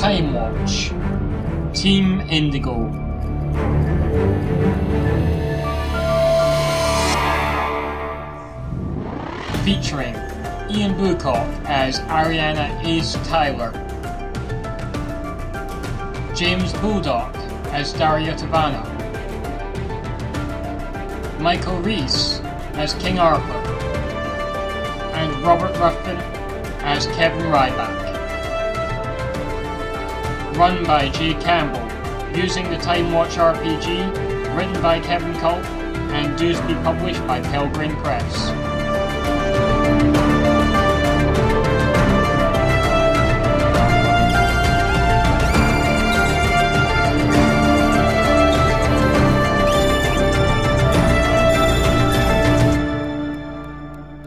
Time Watch Team Indigo. Featuring Ian Blucock as Ariana Ace Tyler, James Bulldog as Daria Tavana, Michael Reese as King Arthur, and Robert Ruffin as Kevin Ryback. Run by Jay Campbell, using the Time Watch RPG, written by Kevin Kulp, and be published by Pelgrane Press.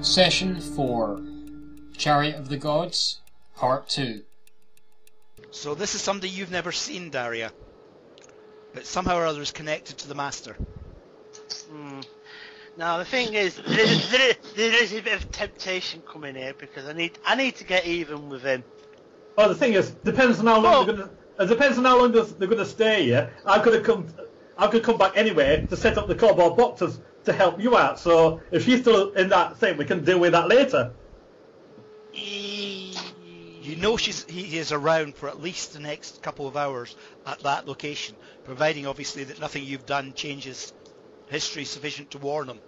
Session 4 Chariot of the Gods, Part 2. So this is somebody you've never seen, Daria, but somehow or other is connected to the Master. Hmm. Now the thing is, there is, there is, there is a bit of temptation coming here because I need I need to get even with him. Well, the thing is, depends on how long Oh. they're gonna. It depends on how long they're they're gonna stay here. I could have come. I could come back anyway to set up the cardboard boxes to help you out. So if she's still in that thing, we can deal with that later. You know she's he is around for at least the next couple of hours at that location, providing obviously that nothing you've done changes history sufficient to warn him.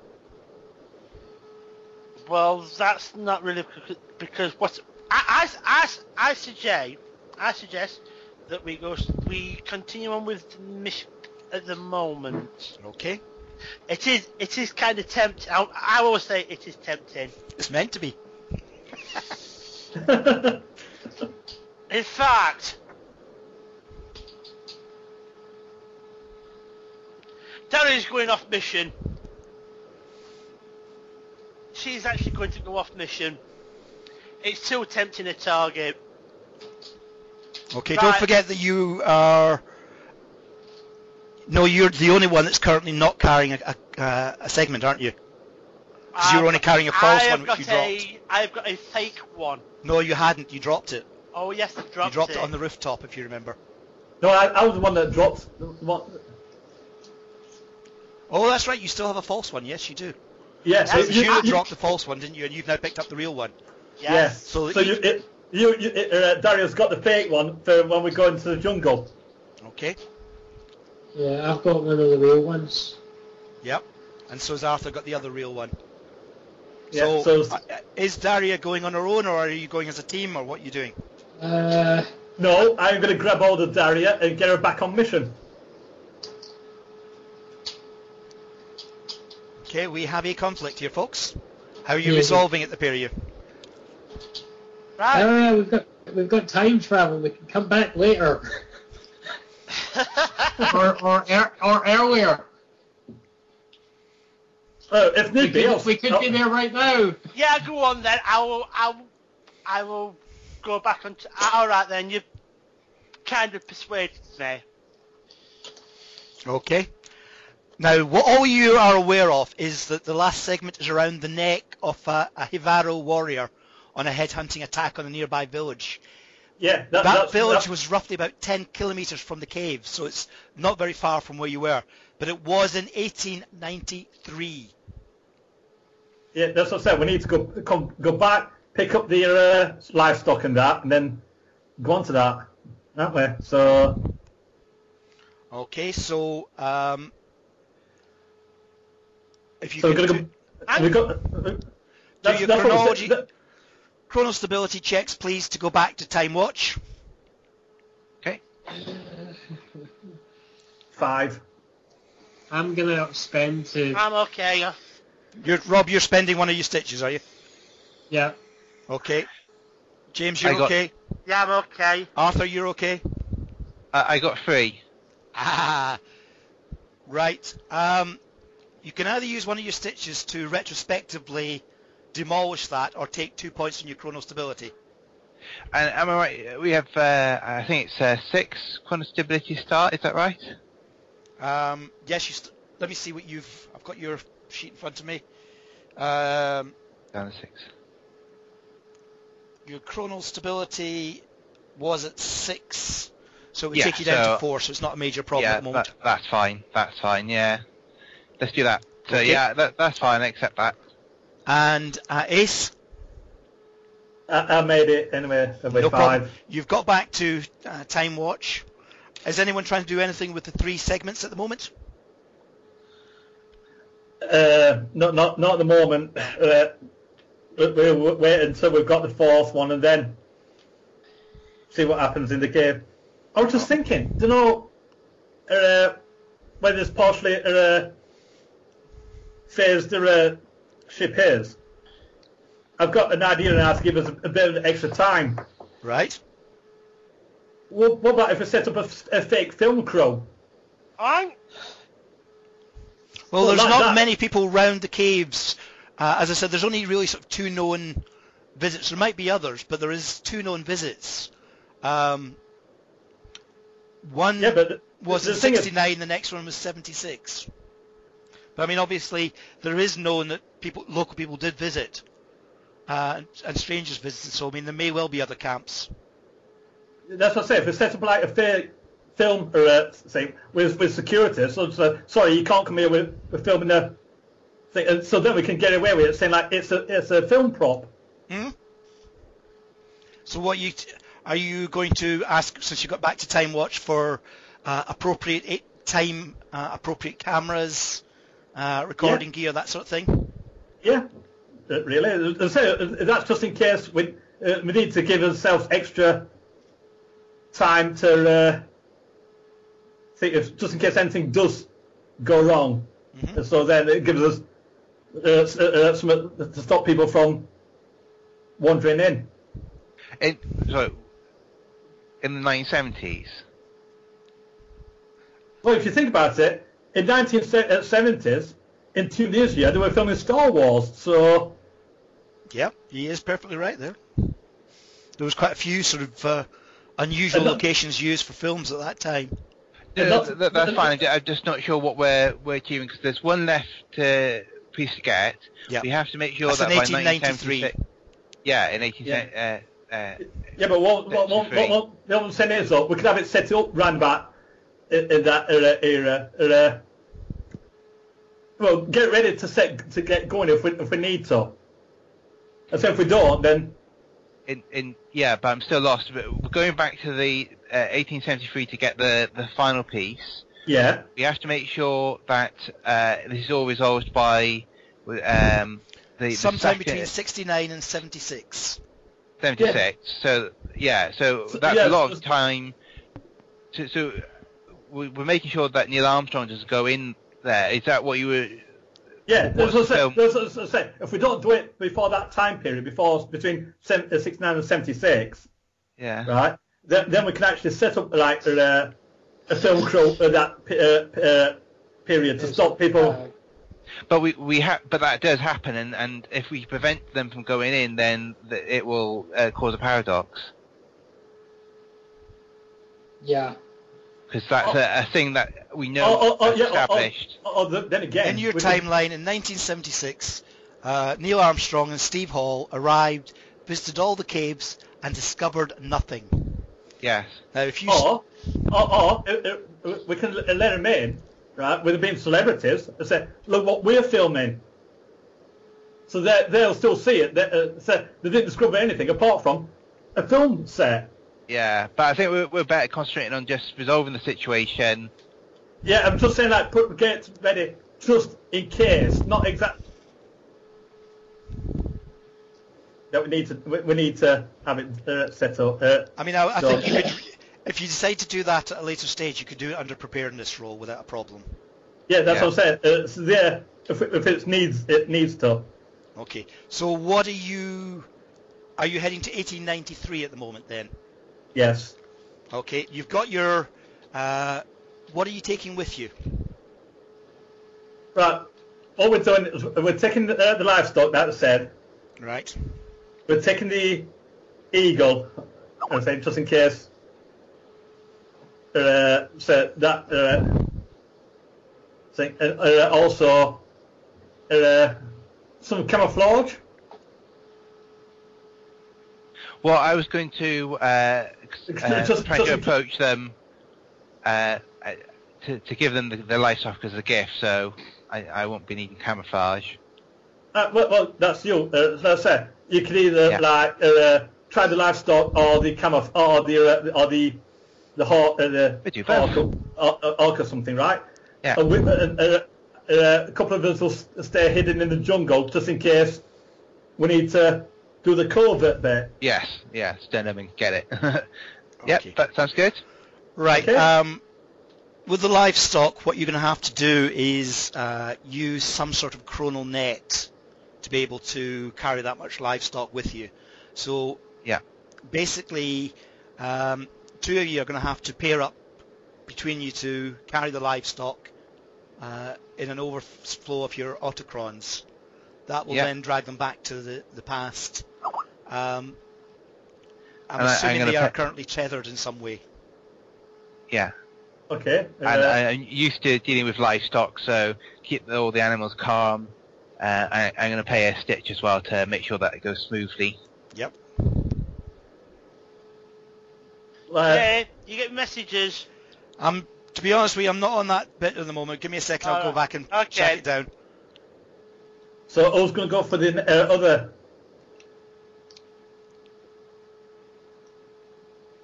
Well, that's not really because what I, I, I, I suggest I suggest that we go we continue on with the mission at the moment. Okay, It is it is kind of tempting. I, I always say it is tempting. it's meant to be. In fact, Daria's going off mission. She's actually going to go off mission. It's too tempting a target. Okay, Right. don't forget that you are. No, you're the only one that's currently not carrying a, a, a segment, aren't you? 'Cause you were only carrying a false I have one, which got dropped. a, I've got a fake one. No, you hadn't. You dropped it. Oh yes, I dropped, it. you dropped it. on the rooftop, if you remember. no, I, I was the one that dropped. the one- Oh, that's right. You still have a false one. Yes, you do. Yes, So it was you, that you- dropped the false one, didn't you? And you've now picked up the real one. Yes. Yes. So So, each- you, it, you, you it, uh, Darius got the fake one for when we go into the jungle. Okay. Yeah, I've got one of the real ones. Yep. And so so's Arthur got the other real one. Yeah, so, so- is Daria going on her own, or are you going as a team, or what are you doing? Uh, No, I'm going to grab hold of Daria and get her back on mission. Okay, we have a conflict here, folks. How are you Yeah. resolving it, the pair of you? Right. uh, we've got we've got time travel. We can come back later. or or ear- or earlier. Uh, if We need be, could, we could I'll- be there right now. yeah, go on then. I will. I will. I will go back on. T- all right then. You've kind of persuaded me. Okay. Now, what all you are aware of is that the last segment is around the neck of a, a Jivaro warrior on a headhunting attack on a nearby village. Yeah, That that, village that- was roughly about 10 kilometres from the cave, so it's not very far from where you were. But it was in 1893. Yeah, that's what I said. We need to go come, go back, pick up the uh, livestock and that, and then go on to that that way. So Okay, so um, if you so we're could do, go. We got. That's, your that's what we chronology-. That- chronostability checks, please, to go back to Time Watch. Okay. Five. I'm gonna spend to I'm okay. You're, Rob, you're spending one of your stitches, are you? yeah. Okay. James, you're got- okay. Yeah, I'm okay. Arthur, you're okay. Uh, I got three. Ah, right. Um, you can either use one of your stitches to retrospectively demolish that, or take two points on your chronostability. And am I right? We have, uh, I think it's uh, six chronostability start. Is that right? Um, yes, you. St- let me see what you've. I've got your sheet in front of me. Um, Down to six. your chronal stability was at six, so it would Yeah, take you down so- to four. So it's not a major problem yeah, at the moment. that, that's fine. That's fine. Yeah, let's do that. So Okay. yeah, that, that's fine. I accept that. And uh, Ace, I, I made it anyway. It'll no fine. problem. You've got back to uh, Time Watch. Is anyone trying to do anything with the three segments at the moment? Uh, not not not at the moment. Uh, we- we'll wait until we've got the fourth one and then see what happens in the game. I was just thinking, do you know uh, when this partially uh, phased the uh, ship is? I've got an idea now to give us a, a bit of extra time. Right. What, what about if we set up a, a fake film crew? I'm Well, Well, there's that- not that- many people round the caves. Uh, as I said, there's only really sort of two known visits. There might be others, but there is two known visits. Um, one Yeah, but the- was the in thing is- 69, the next one was 76. But I mean, obviously, there is known that people, local people did visit, uh, and, and strangers visited. So I mean, there may well be other camps. That's what I say. If we set up like a fake film or uh, say with with security, so it's, uh, sorry, you can't come here. We're, we're filming a thing, and so then we can get away with it, saying like it's a it's a film prop. Hmm? So what you t- are you going to ask since you got back to Time Watch for uh, appropriate time, uh, appropriate cameras, uh, recording gear, that sort of thing? Yeah, uh, really. Say, uh, that's just in case we we need to give ourselves extra time to uh, think if just in case anything does go wrong. Mhm. And so then it gives us uh, uh, uh, some, to stop people from wandering in. So in the 1970s. Well, if you think about it, in 1970s, in Tunisia, they were filming Star Wars, so Yep, he is perfectly right there. There was quite a few sort of uh, unusual that- locations used for films at that time. Yeah, not- th- th- that's fine. I'm just not sure what we're we're achieving because there's one left uh, piece to get. Yeah. We have to make sure That's that in by 1893. Yeah, in 18. Yeah. Uh, uh, yeah. But what what what, what, what the other thing is though, we could have it set up round back in, in that era, era, era. Well, get ready to set to get going if we if we need to. And so if we don't, then in, in yeah, but I'm still lost. But we're going back to the uh, 1873 to get the the final piece. yeah, We have to make sure that uh, this is all resolved by um, the, the Sometime second- between 69 and 76. 76. So yeah, so So, that's yeah, a lot of time. So, so we- we're making sure that Neil Armstrong doesn't go in there. Is that what you were? Yeah. What's That's what I the say- film? that's what I say. If we don't do it before that time period, before between seven- uh, 69 and 76, Yeah. right? Then, then we can actually set up like uh, a film crew at that uh, uh, period to stop people. Uh, But we we ha- but that does happen, and, and if we prevent them from going in, then th- it will uh, cause a paradox yeah. Because that's a, a thing that we know Oh, oh, oh, is yeah, oh, oh, established. oh, oh, then again, In your we can- timeline, in 1976, uh, Neil Armstrong and Steve Hall arrived, visited all the caves, and discovered nothing. Yes. Now, if you Or, or, or uh, uh, we can let them in, right, with them being celebrities, and say, look what we're filming. So they, they'll still see it. They, uh, so they didn't discover anything apart from a film set. Yeah, but I think we're, we're better concentrating on just resolving the situation. Yeah, I'm just saying, like, put get ready just in case, not exact. That we need to we, we need to have it uh, set up. Uh, I mean, I, I So- think you could, if you decide to do that at a later stage, you could do it under preparedness role without a problem. yeah, that's Yeah. what I'm saying. Uh, so there, if it, if it needs it needs to. Okay. So what are you? Are you heading to 1893 at the moment then? Yes. Okay. You've got your. Uh, what are you taking with you? Right. What we're doing is we're taking the, uh, the livestock. That said, Right. we're taking the eagle. I say just in case. Uh, so that. Uh, so, uh, uh, also. Uh, some camouflage. Well, I was going to uh, Just- try to just- approach them uh, uh, to, to give them the, the livestock as a gift, so I, I won't be needing camouflage. Uh, well, well, that's you. Uh, as I said, you can either Yeah. like uh, try the livestock or the camouf or the uh, or the the hawk, uh, the We do both. hawk, or, or, or something, right? Yeah. And we, a couple of us will stay hidden in the jungle just in case we need to do the covert bit. Yes, yeah, stand them and get it. yep, Okay. that sounds good. Right. Okay. Um, with the livestock, what you're going to have to do is uh, use some sort of chronal net to be able to carry that much livestock with you. So, Yeah. basically, um, two of you are going to have to pair up between you to carry the livestock uh, in an overflow of your autochrons. That will Yeah. then drag them back to the, the past. Um, I'm And I- I'm assuming they are put- currently tethered in some way. Yeah, Okay. Uh, and I, I'm used to dealing with livestock, so keep all the animals calm. Uh, I, I'm going to pay a stitch as well to make sure that it goes smoothly. Yep. uh, Okay, you get messages. Um, to be honest with you, I'm not on that bit at the moment. Give me a second. I'll go back and Okay. check it down. So I was going to go for the uh, other.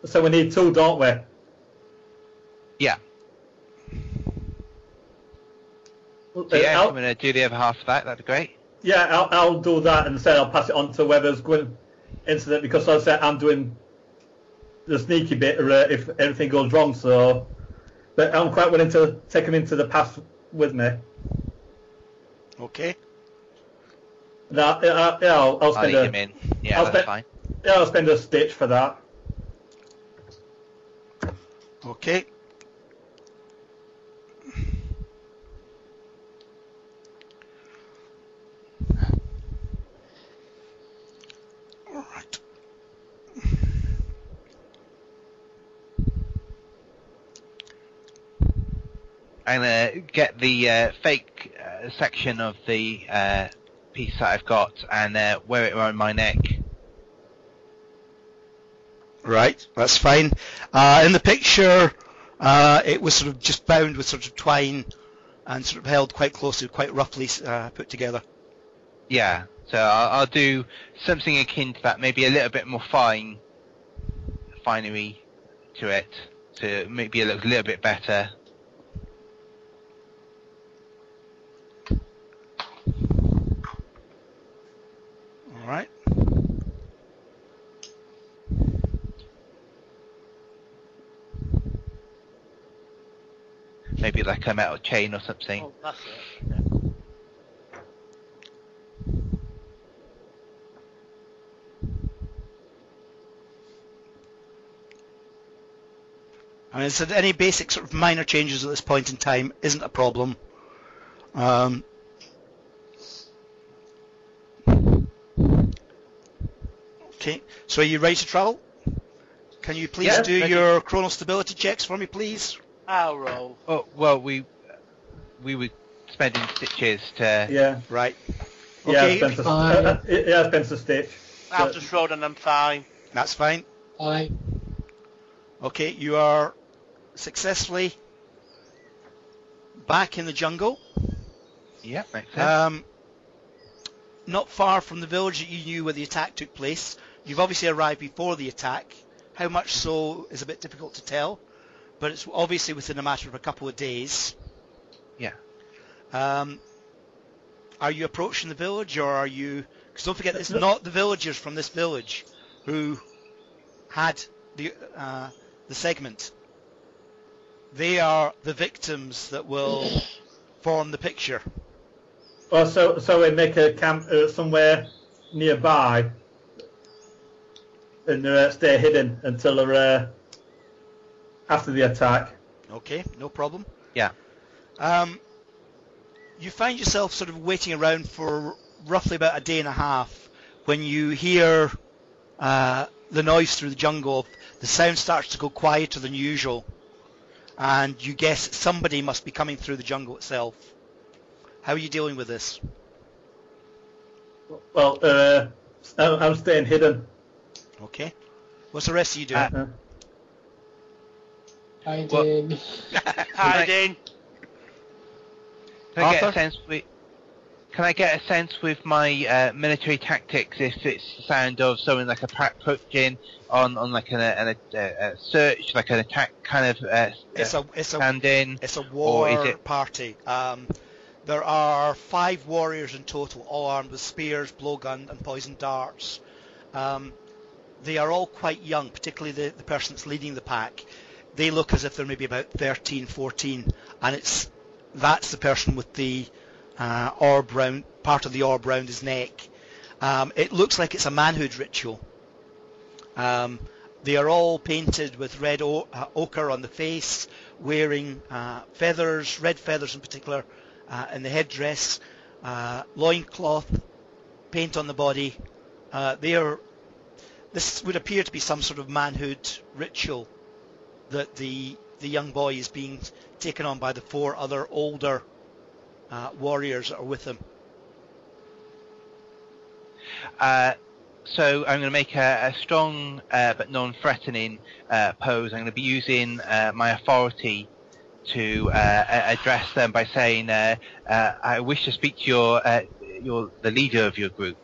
So we need two, don't we? Yeah, yeah, I'll- I'm going to do the other half of that. That'd be great. Yeah, I'll, I'll do that and say I'll pass it on to whoever's going incident that because I said I'm doing the sneaky bit uh, if anything goes wrong. So, but I'm quite willing to take him into the path with me. Okay. Now, yeah, I'll, I'll I'll spend a, him in. Yeah, I'll that's spend- fine. yeah, I'll spend a stitch for that. Okay. All right. I'm going to get the uh, fake uh, section of the uh, piece that I've got and uh, wear it around my neck. Right. That's fine. Uh, in the picture, uh, it was sort of just bound with sort of twine and sort of held quite closely, quite roughly uh, put together. Yeah, so I'll, I'll do something akin to that, maybe a little bit more fine, finery to it, to maybe it looks a little bit better. All right. Maybe like a metal chain or something. Oh, that's it. I mean, so any basic sort of minor changes at this point in time isn't a problem. Um, okay, so are you ready to travel? Can you please Yeah, do ready. your chronal stability checks for me, please? I'll roll. Oh, well, we we were spending stitches to... Yeah, Right. yeah, Okay, Spencer. Fine. Uh, uh, yeah, Spencer stitch. I've So- just rolled and I'm fine. that's fine. I Okay, you are successfully back in the jungle. Yeah, makes sense. Um, not far from the village that you knew where the attack took place. You've obviously arrived before the attack. How much so is a bit difficult to tell, but it's obviously within a matter of a couple of days. Yeah. Um, are you approaching the village, or are you? Because don't forget, it's not the villagers from this village who had the uh, the segment. They are the victims that will form the picture. Well, so so we make a camp uh, somewhere nearby and uh, stay hidden until uh, after the attack. Okay, no problem. Yeah. Um, you find yourself sort of waiting around for roughly about a day and a half when you hear uh, the noise through the jungle. The sound starts to go quieter than usual, and you guess somebody must be coming through the jungle itself. How are you dealing with this? Well, uh, I'm I'm staying hidden. Okay. What's the rest of you doing? Uh, Hiding. Hiding. Can I get a sense with? Can I get a sense with my uh, military tactics if it's the sound of something like a pack approaching on on like an, an, a, a search, like an attack kind of uh, it's a it's a in? It's a war is it- party. Um, there are five warriors in total, all armed with spears, blowgun, and poison darts. Um, they are all quite young, particularly the, the person that's leading the pack. They look as if they're maybe about 13, 14, and it's that's the person with the uh, orb round part of the orb round his neck. Um, it looks like it's a manhood ritual. Um, they are all painted with red o- uh, ochre on the face, wearing uh, feathers, red feathers in particular, uh, in the headdress, uh, loincloth, paint on the body. Uh, they are. This would appear to be some sort of manhood ritual that the the young boy is being taken on by the four other older uh, warriors that are with him. Uh, so I'm going to make a, a strong uh, but non-threatening uh, pose. I'm going to be using uh, my authority to uh, address them by saying, uh, uh, "I wish to speak to your your the leader of your group."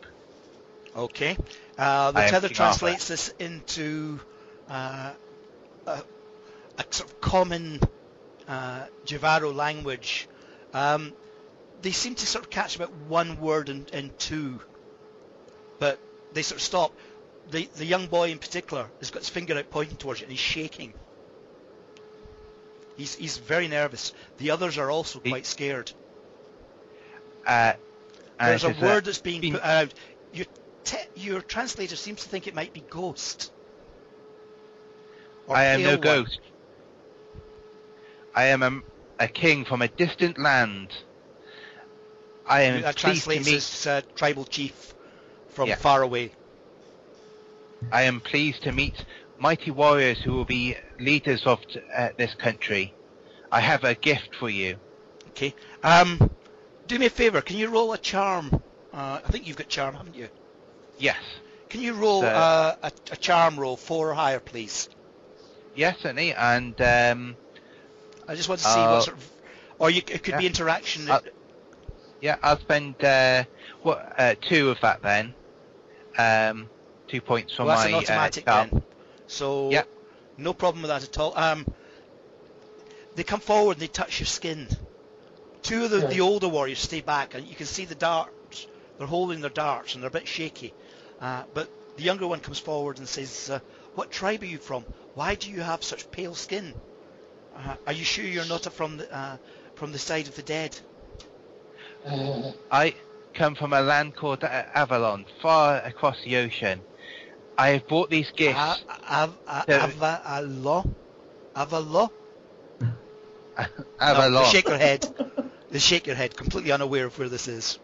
Okay. Uh, the tether translates this into uh, a, sort of common uh, Jivaro language. Um, they seem to sort of catch about one word and, in two, but they sort of stop. The, the young boy in particular has got his finger out pointing towards you and he's shaking. He's, he's very nervous. The others are also quite scared. Uh, There's a word that's being been- put out. Your, te- your translator seems to think it might be ghost. Or I am no one. ghost. I am a, a king from a distant land. I am That pleased to translates meet. as uh, tribal chief from Yeah. far away. I am pleased to meet mighty warriors who will be leaders of t- uh, this country. I have a gift for you. Okay. Um, do me a favour. Can you roll a charm? Uh, I think you've got charm, haven't you? Yes. Can you roll So- uh, a, a charm roll, four or higher, please? Yes, certainly. And um, I just want to see Uh, what sort of, or you, it could be yeah. interaction. Uh, yeah, I'll spend uh, what uh, two of that then. Um, two points for well, that's my an automatic uh, then. So Yeah. no problem with that at all. Um, they come forward and they touch your skin. Two of the, Right. the older warriors stay back, and you can see the darts. They're holding their darts, and they're a bit shaky. Uh, but the younger one comes forward and says, uh, "What tribe are you from? Why do you have such pale skin? Uh, are you sure you're not from the uh, from the side of the dead?" Uh, I come from a land called Avalon, far across the ocean. I have brought these gifts. Av- a- So- Ava- Alo? Avalo? No, Avalon. they shake their head. They shake your head, completely unaware of where this is.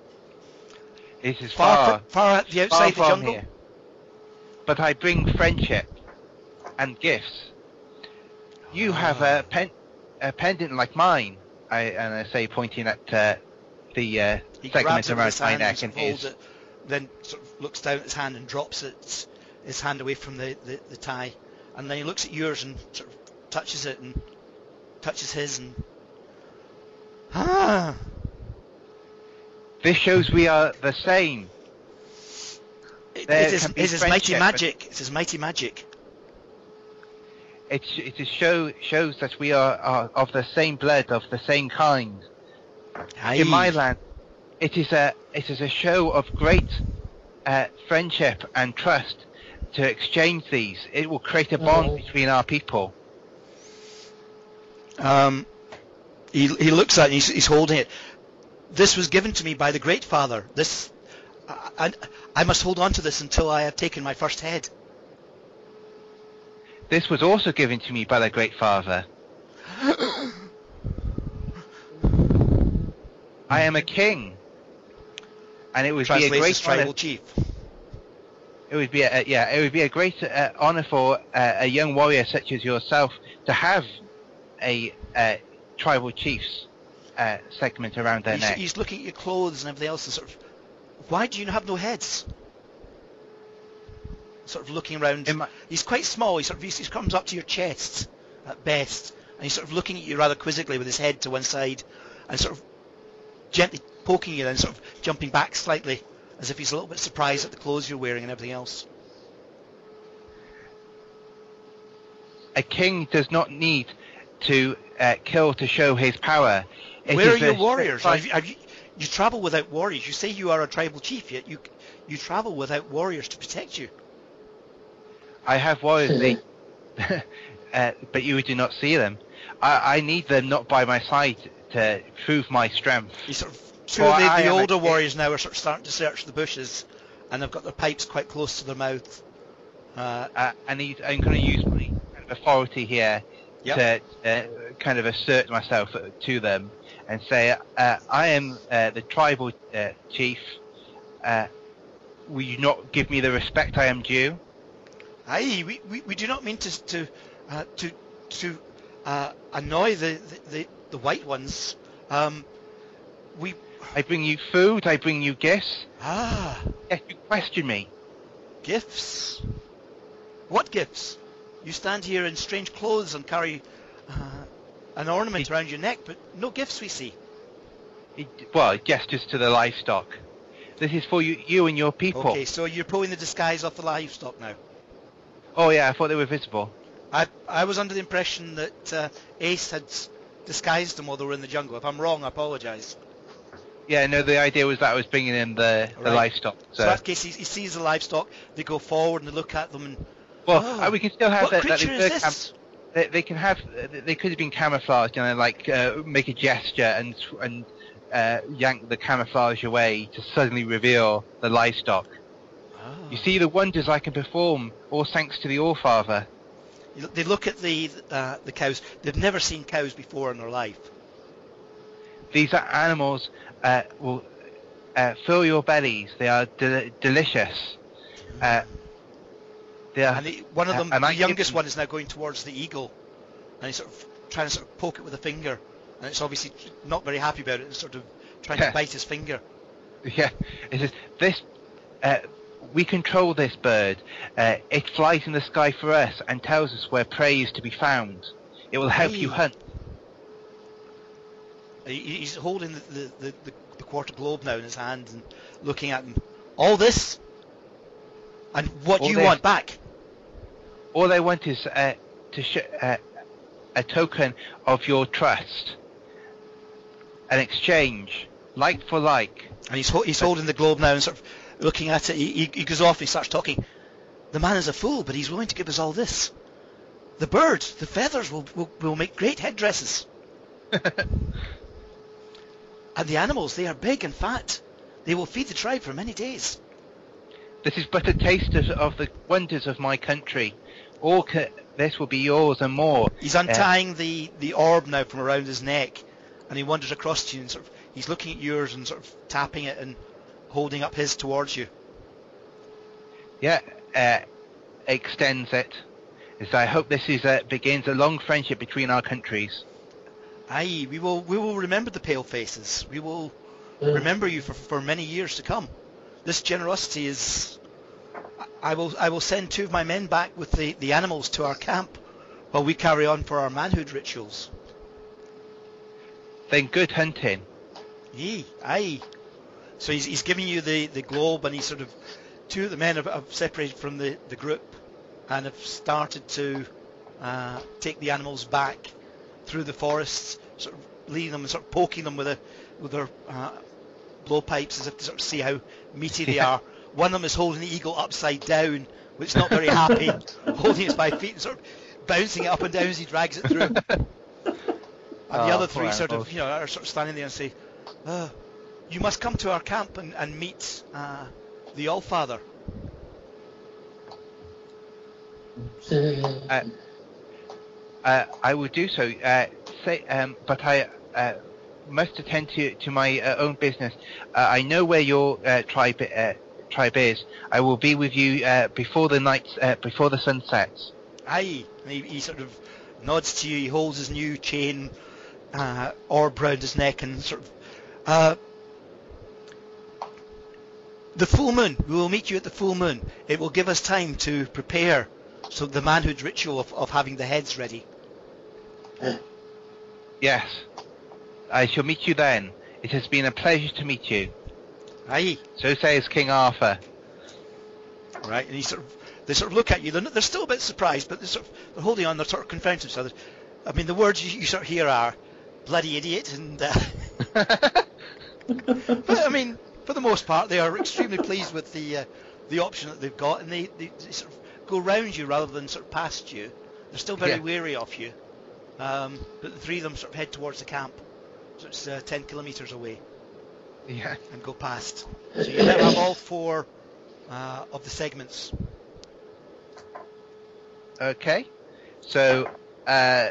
This is Far, far, far at the far outside the jungle. here. But I bring friendship and gifts. You have a, pen, a pendant like mine, I, and I say, pointing at uh, the uh, segment around his my neck and and sort of his. holds it, then sort of looks down at his hand and drops it, his hand away from the, the, the tie, and then he looks at yours and sort of touches it and touches his and ah, This shows we are the same. it, it is, it is mighty but- magic. It is mighty magic. It, it is show, shows that we are, are of the same blood, of the same kind. In my land, it is a it is a show of great uh, friendship and trust to exchange these. It will create a bond Oh. between our people. Um, he, he looks at it and he's, he's holding it. This was given to me by the Great Father. This, I, I, I must hold on to this until I have taken my first head. This was also given to me by the Great Father. I am a king, and it would be a great tribal honor. chief. It would be a, yeah, it would be a great uh, honor for uh, a young warrior such as yourself to have a uh, tribal chief's uh, segment around their He's, neck. he's looking at your clothes and everything else and sort of, why do you have no heads? Sort of looking around. My- He's quite small. He sort of he comes up to your chest at best, and he's sort of looking at you rather quizzically with his head to one side, and sort of gently poking you, and then sort of jumping back slightly, as if he's a little bit surprised at the clothes you're wearing and everything else. A king does not need to uh, kill to show his power. It Where are your warriors? Have you, have you, you travel without warriors. You say you are a tribal chief, yet you you travel without warriors to protect you. I have warriors, they, uh, but you do not see them. I, I need them not by my side to prove my strength. You sort of two the, I the am a older warriors now are sort of starting to search the bushes, and they've got their pipes quite close to their mouth. Uh, Uh, I need. I'm going to use my authority here Yep. to uh, kind of assert myself to them and say, uh, "I am uh, the tribal uh, chief. Uh, will you not give me the respect I am due?" Aye, we, we, we do not mean to to uh, to to uh, annoy the, the, the, white ones. Um, we I bring you food. I bring you gifts. ah Yet you question me. gifts. What gifts? You stand here in strange clothes and carry uh, an ornament around your neck, but no gifts we see. He, well, gestures to the livestock. This is for you, you and your people. Okay, so you're pulling the disguise off the livestock now. Oh yeah, I thought they were visible. I I was under the impression that uh, Ace had disguised them while they were in the jungle. If I'm wrong, I apologise. Yeah, no, the idea was that I was bringing in the, the Right. livestock. So So, in that case, he, he sees the livestock. They go forward and they look at them. And well, Oh. we can still have that. that they, this? they, they can have. They could have been camouflaged, you know, like uh, make a gesture and and uh, yank the camouflage away to suddenly reveal the livestock. You see the wonders I can perform, all thanks to the Allfather. They look at the uh, the cows. They've never seen cows before in their life. These are animals uh, will uh, fill your bellies. They are de- delicious. Uh, they are, And the, one of Uh, them, and the I youngest one, is now going towards the eagle, and he's sort of trying to sort of poke it with a finger, and it's obviously not very happy about it, and sort of trying to bite his finger. Yeah, it says this. Uh, we control this bird. Uh, it flies in the sky for us and tells us where prey is to be found. It will help you hunt. He's holding the, the, the, the, quarter globe now in his hand and looking at him. All this, and what All you this. want back? All I want is uh, to sh- uh, a token of your trust, an exchange, like for like. And he's ho- he's holding the globe now and sort of looking at it. He, he, goes off. He starts talking. The man is a fool, but he's willing to give us all this. The bird, the feathers will will, will make great headdresses. And the animals, they are big and fat. They will feed the tribe for many days. This is but a taste of, the wonders of my country. All ca- this will be yours and more. He's untying the, the orb now from around his neck, and he wanders across to you and sort of he's looking at yours and sort of tapping it and holding up his towards you. Yeah, uh, extends it. As I hope this is uh, begins a long friendship between our countries. Aye, we will we will remember the pale faces. We will remember you for, for many years to come. This generosity is. I will I will send two of my men back with the, the animals to our camp, while we carry on for our manhood rituals. Then good hunting. Yee, aye. So he's he's giving you the, the globe, and he's sort of two of the men have, have separated from the, the group, and have started to uh, take the animals back through the forests, sort of leading them and sort of poking them with a with their uh, blowpipes as if to sort of see how meaty they are. One of them is holding the eagle upside down, which is not very happy, holding it by feet and sort of bouncing it up and down as he drags it through. And the Oh, other three poor sort of, you know, are sort of standing there and say, uh, "You must come to our camp and, and meet uh, the Allfather." Uh, Uh, I will do so. Uh, say, um, but I uh, must attend to to my uh, own business. Uh, I know where your uh, tribe uh, tribe is. I will be with you uh, before the night uh, before the sun sets. Aye, he, he sort of nods to you. He holds his new chain uh, orb round his neck and sort of. The full moon. We will meet you at the full moon. It will give us time to prepare. So the manhood ritual of, of having the heads ready. Yes. I shall meet you then. It has been a pleasure to meet you. Aye. So says King Arthur. Right. And he sort of, they sort of look at you. They're, not- they're still a bit surprised, but they're sort of they're holding on. They're sort of confounded to each other. I mean, the words you, you sort of hear are bloody idiot, and uh, but I mean, for the most part, they are extremely pleased with the uh, the option that they've got, and they, they, sort of go round you rather than sort of past you. They're still very Yeah. wary of you, um, but the three of them sort of head towards the camp, so it's uh, ten kilometres away, yeah. and go past. So you now have all four uh, of the segments. Okay. So uh,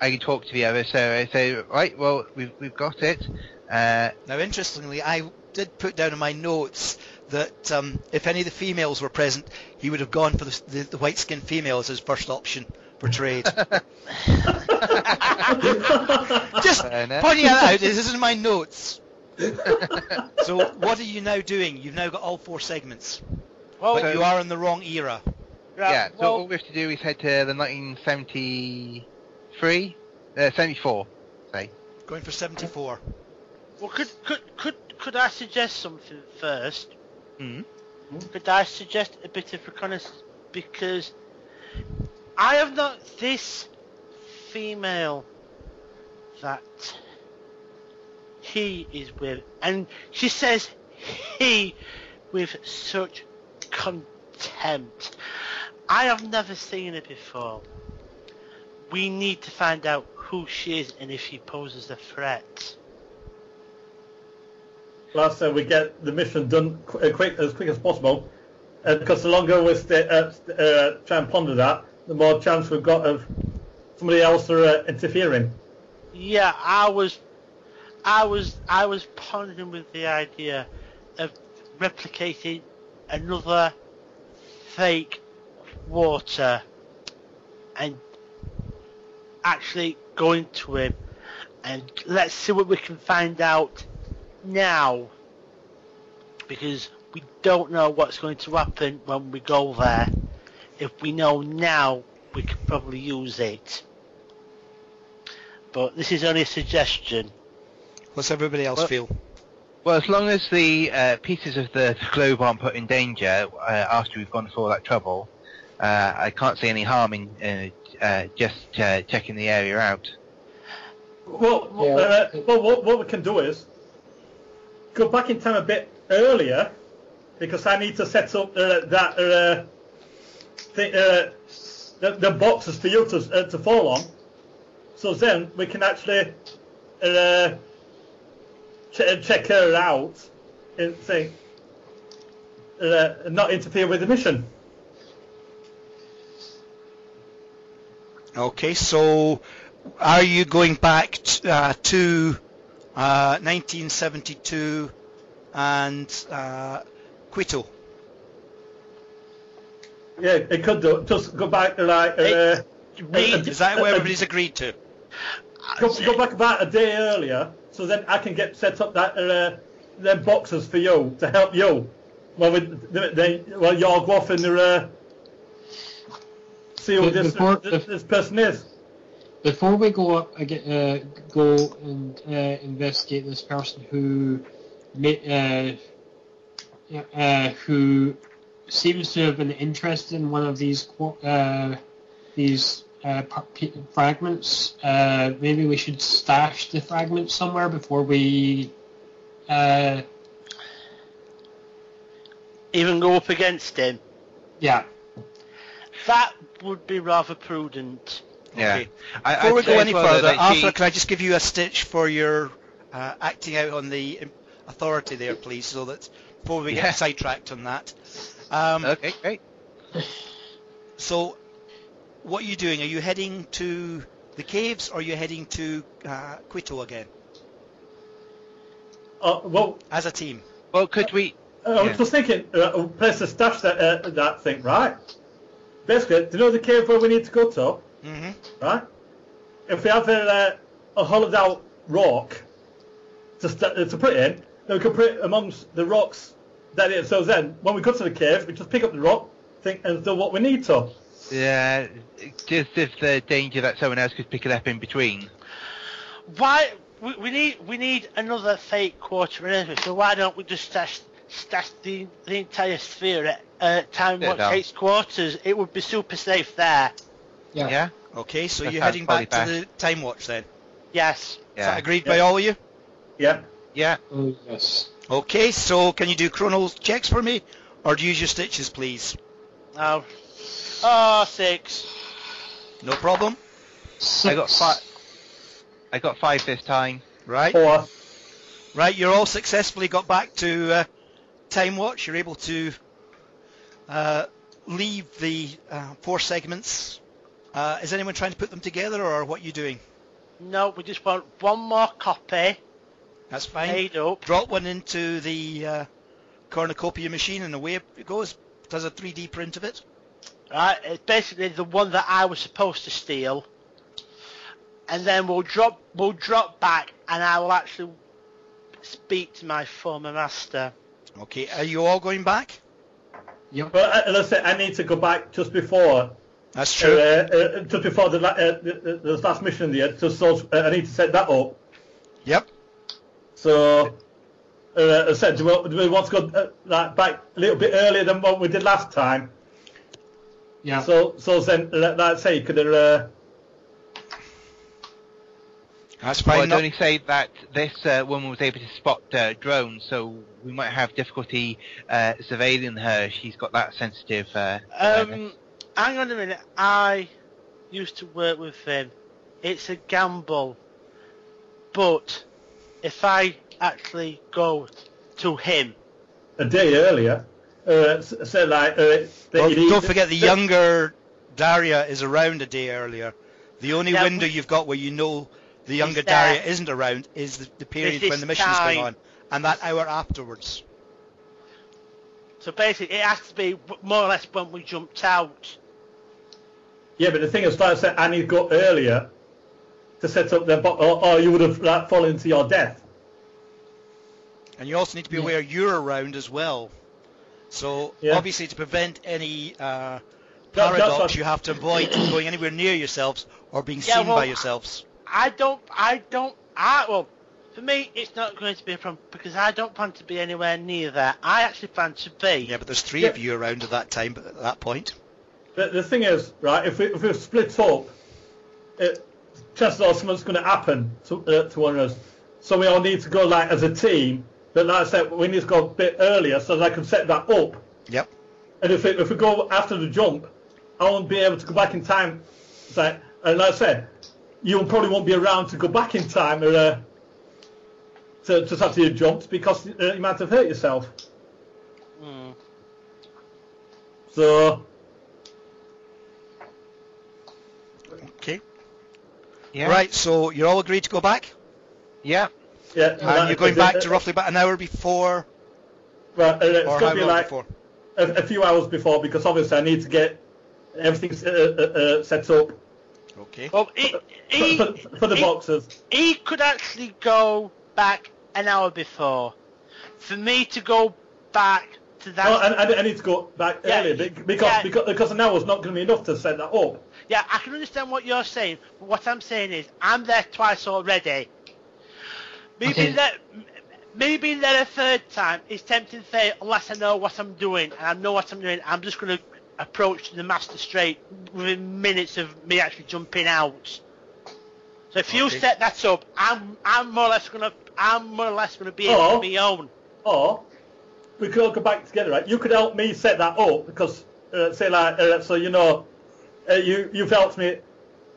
I can talk to the others. So I say, right, well, we've we've got it. Uh, Now, interestingly, I did put down in my notes that um, if any of the females were present, he would have gone for the, the, the white-skinned female as his first option for trade. Just pointing that out. This is in my notes. So, what are you now doing? You've now got all four segments, Well, but So- you are in the wrong era. right, yeah. So well, all we have to do is head to the 1973, uh, 74. Say. Going for 74. well, could could could could I suggest something first? Mm. Could I suggest a bit of reconnaissance because I have not this female that he is with, and she says he with such contempt. I have never seen her before. We need to find out who she is and if she poses a threat. Last uh, we get the mission done uh, quick as quick as possible, uh, because the longer we stay, uh, uh, try and ponder that, the more chance we've got of somebody else uh, interfering. Yeah, I was, I was, I was pondering with the idea of replicating another fake water and actually going to him and let's see what we can find out now because we don't know what's going to happen when we go there. If we know now, we could probably use it but this is only a suggestion. What's everybody else Well- feel? Well, as long as the uh, pieces of the globe aren't put in danger uh, after we've gone through all that trouble, uh, I can't see any harm in uh, uh, just uh, checking the area out. Well, Yeah. uh, well, what, what we can do is go back in time a bit earlier, because I need to set up uh, that uh, thing, uh, the, the boxes for you to uh, to fall on. So then we can actually uh, ch- check her out and say, uh, not interfere with the mission. Okay, so are you going back t- to uh, 1972 and uh, Quito? Yeah, it could do. Just go back to like. Uh, Hey, uh, Is that what uh, everybody's agreed to? Go, go back about a day earlier, so then I can get set up that uh, them boxes for you to help you. Well, with the, the, well, you'll go off and uh, see who But this, this, this person is. Before we go up, uh, go and uh, investigate this person who, uh, uh, who seems to have been interested in one of these uh, these uh, fragments. Uh, maybe we should stash the fragments somewhere before we. Uh, even go up against him. yeah. That would be rather prudent. Yeah. Okay. I, Before I'd we go any well, further, that Arthur, she- can I just give you a stitch for your uh, acting out on the um, authority there, please, so that before we Yeah. get sidetracked on that. Um, Okay, great. So, what are you doing? Are you heading to the caves, or are you heading to uh, Quito again Uh, well, as a team? Well, could we? uh, I was just thinking, uh, place to stash that uh, that thing, right? Basically, do you know the cave where we need to go to? Hmm right? If we have a, uh, a hollowed out rock to, st- uh, to put in, then we can put it amongst the rocks that is, so then when we go to the cave, we just pick up the rock think and do what we need to. Yeah, just if the danger that someone else could pick it up in between. Why we, we need we need another fake quarter anyway, so why don't we just stash stash the the entire sphere at uh, Time Yeah, Watch no. Quarters? It would be super safe there. Yeah. Yeah. Okay, so That you're sounds heading probably back to the time watch then. Yes. Is Yeah. that agreed Yeah. by all of you? Yeah. Yeah. Oh yes. Okay, so can you do chrono checks for me, or do you use your stitches, please? Oh. Oh, six. No problem. Six. I got five. I got five this time. Right, Four. right. You're all successfully got back to uh, time watch. You're able to uh, leave the uh, four segments. Uh, is anyone trying to put them together, or what are you doing? No, we just want one more copy That's fine. made up. Drop one into the uh, cornucopia machine, and away it goes. Does a 3D print of it. Right, it's basically the one that I was supposed to steal, and then we'll drop we'll drop back, and I will actually speak to my former master. Okay, are you all going back? Yep. But uh, let's I need to go back just before, That's uh, true. uh, just before the, la- uh, the, the, the last mission there. Just so uh, I need to set that up. Yep. So, uh, I said, do we, do we want to go uh, like back a little bit earlier than what we did last time? Yeah. So, so then, let, let's say, could there, uh, That's Well, fine. I'd No- only say that this uh, woman was able to spot uh, drones, so we might have difficulty uh, surveilling her. She's got that sensitive. Uh. Um, hang on a minute. I used to work with him. It's a gamble, but if I actually go to him, a day earlier, uh, s- say like, uh, that Well, don't forget the that- younger Daria is around a day earlier. The only Yeah, window you've got where you know the younger there. Daria isn't around is the, the period when when is the mission's going on, and that hour afterwards. so basically it has to be more or less when we jumped out. Yeah, but the thing is, like I said, I need to go earlier to set up the, bo- or, or you would have like, fallen to your death. And you also need to be Yeah. aware you're around as well. So Yeah. obviously to prevent any uh, paradox, what- you have to avoid going anywhere near yourselves or being Yeah, seen well, by yourselves. I don't, I don't, I, well, for me it's not going to be a problem because I don't plan to be anywhere near there. I actually plan to be. Yeah, but there's three Yeah. of you around at that time. But at that point, The, the thing is, right, if we, if we split up, it, chances are something's going to happen to, uh, to one of us. So we all need to go like as a team. But like I said, we need to go a bit earlier so that I can set that up. yep. And if, it, if we go after the jump, I won't be able to go back in time. Like, and like I said, you probably won't be around to go back in time or, uh, to just after you jumped because uh, you might have hurt yourself. Mm. So Okay. Yeah. Right. So you're all agreed to go back, Yeah. yeah, and you're going back uh, to roughly about an hour before, Well, uh, it's or going to be like a, a few hours before because obviously I need to get everything uh, uh, uh, set up Okay. Well, he, for, he, for, for the he- boxes. he could actually go back an hour before. For me to go back to that, No, I, I, I need to go back Yeah, earlier because yeah. because because an hour's not going to be enough to set that up. Yeah, I can understand what you're saying. But what I'm saying is, I'm there twice already. Me Okay. being there, me being there a third time is tempting fate unless I know what I'm doing and I know what I'm doing. I'm just going to approach the master straight within minutes of me actually jumping out. So if you set that up, I'm I'm more or less gonna I'm more or less gonna be able Oh. to be own. Or we could all go back together, right? You could help me set that up because uh, say like uh, so you know uh, you you've helped me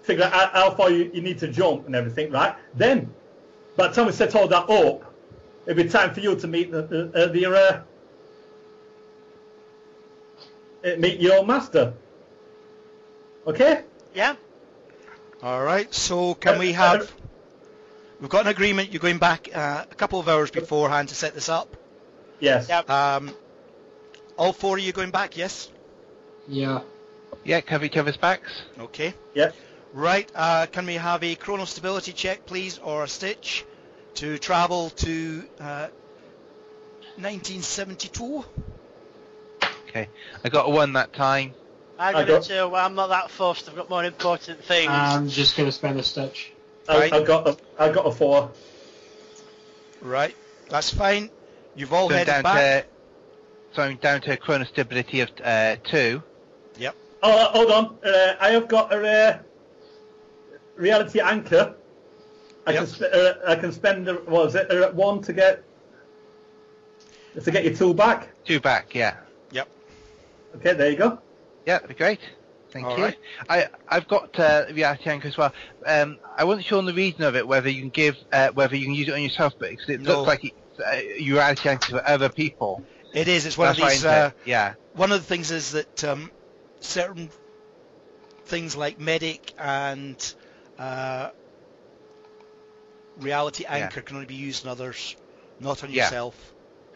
figure out how, how far you, you need to jump and everything, right? Then by the time we set all that up, it'd be time for you to meet the the, uh, the uh, uh, meet your master. Okay? Yeah. All right. So can we have? We've got an agreement. You're going back uh, a couple of hours beforehand to set this up. Yes. Yep. Um, all four of you going back? Yes. Yeah. Yeah. Cover covers backs. Okay. Yep. Right. Uh, can we have a chrono stability check, please, or a stitch, to travel to uh, 1972. Okay, I got a one that time. I I got got- it too. I'm not that fussed. I've got more important things. I'm just going to spend a stitch. I, Right. I got a, I got a four. Right, that's fine. You've all So headed down back. to so I'm down to a chronostability of uh, two. Yep. Oh, uh, hold on. Uh, I have got a uh, reality anchor. I can sp- uh, I can spend uh, what is it uh, one to get to get your two back. Two back, yeah. Yep. Okay, there you go. Yeah, that'd be great. Thank All you. right. I I've got uh, reality anchor as well. Um, I wasn't sure on the reason of it whether you can give uh, whether you can use it on yourself, but 'cause it No. looks like it's uh, your reality anchor for other people. It is. It's one That's of these. Uh, yeah. one of the things is that um, certain things like medic and uh, reality Yeah. anchor can only be used on others, not on Yeah. yourself.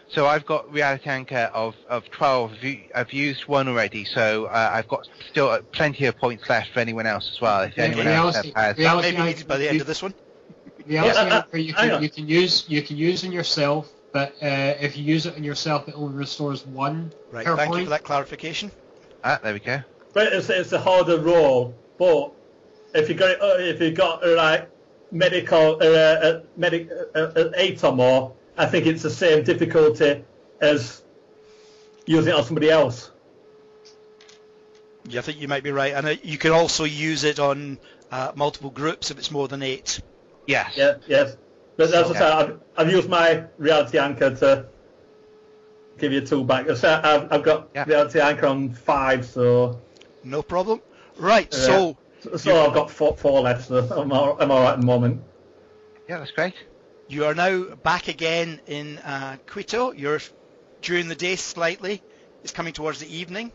So I've got reality anchor of of twelve. I've used one already, so uh, I've got still uh, plenty of points left for anyone else as well. If Yeah, anyone else has. reality Maybe needed by the anchor, end of this one. Reality Yeah, anchor you can you can use you can use on yourself, but uh, if you use it on yourself, it only restores one Right. per Thank you point. for that clarification. Ah, there we go. But it's, it's a harder roll. But if you got uh, if you got uh, like medical uh, uh, medic uh, uh, eight or more, I think it's the same difficulty as using it on somebody else. Yeah, I think you might be right, and uh, you can also use it on uh, multiple groups if it's more than eight. Yes. Yeah, yes. But as I Okay. said, I've, I've used my reality anchor to give you two back. So I've, I've got Yeah. reality anchor on five, so No problem. Right. Yeah. So so I've got four, four left. So I'm all, I'm all right at the moment. Yeah, that's great. you are now back again in uh, Quito. You're during the day slightly. It's coming towards the evening.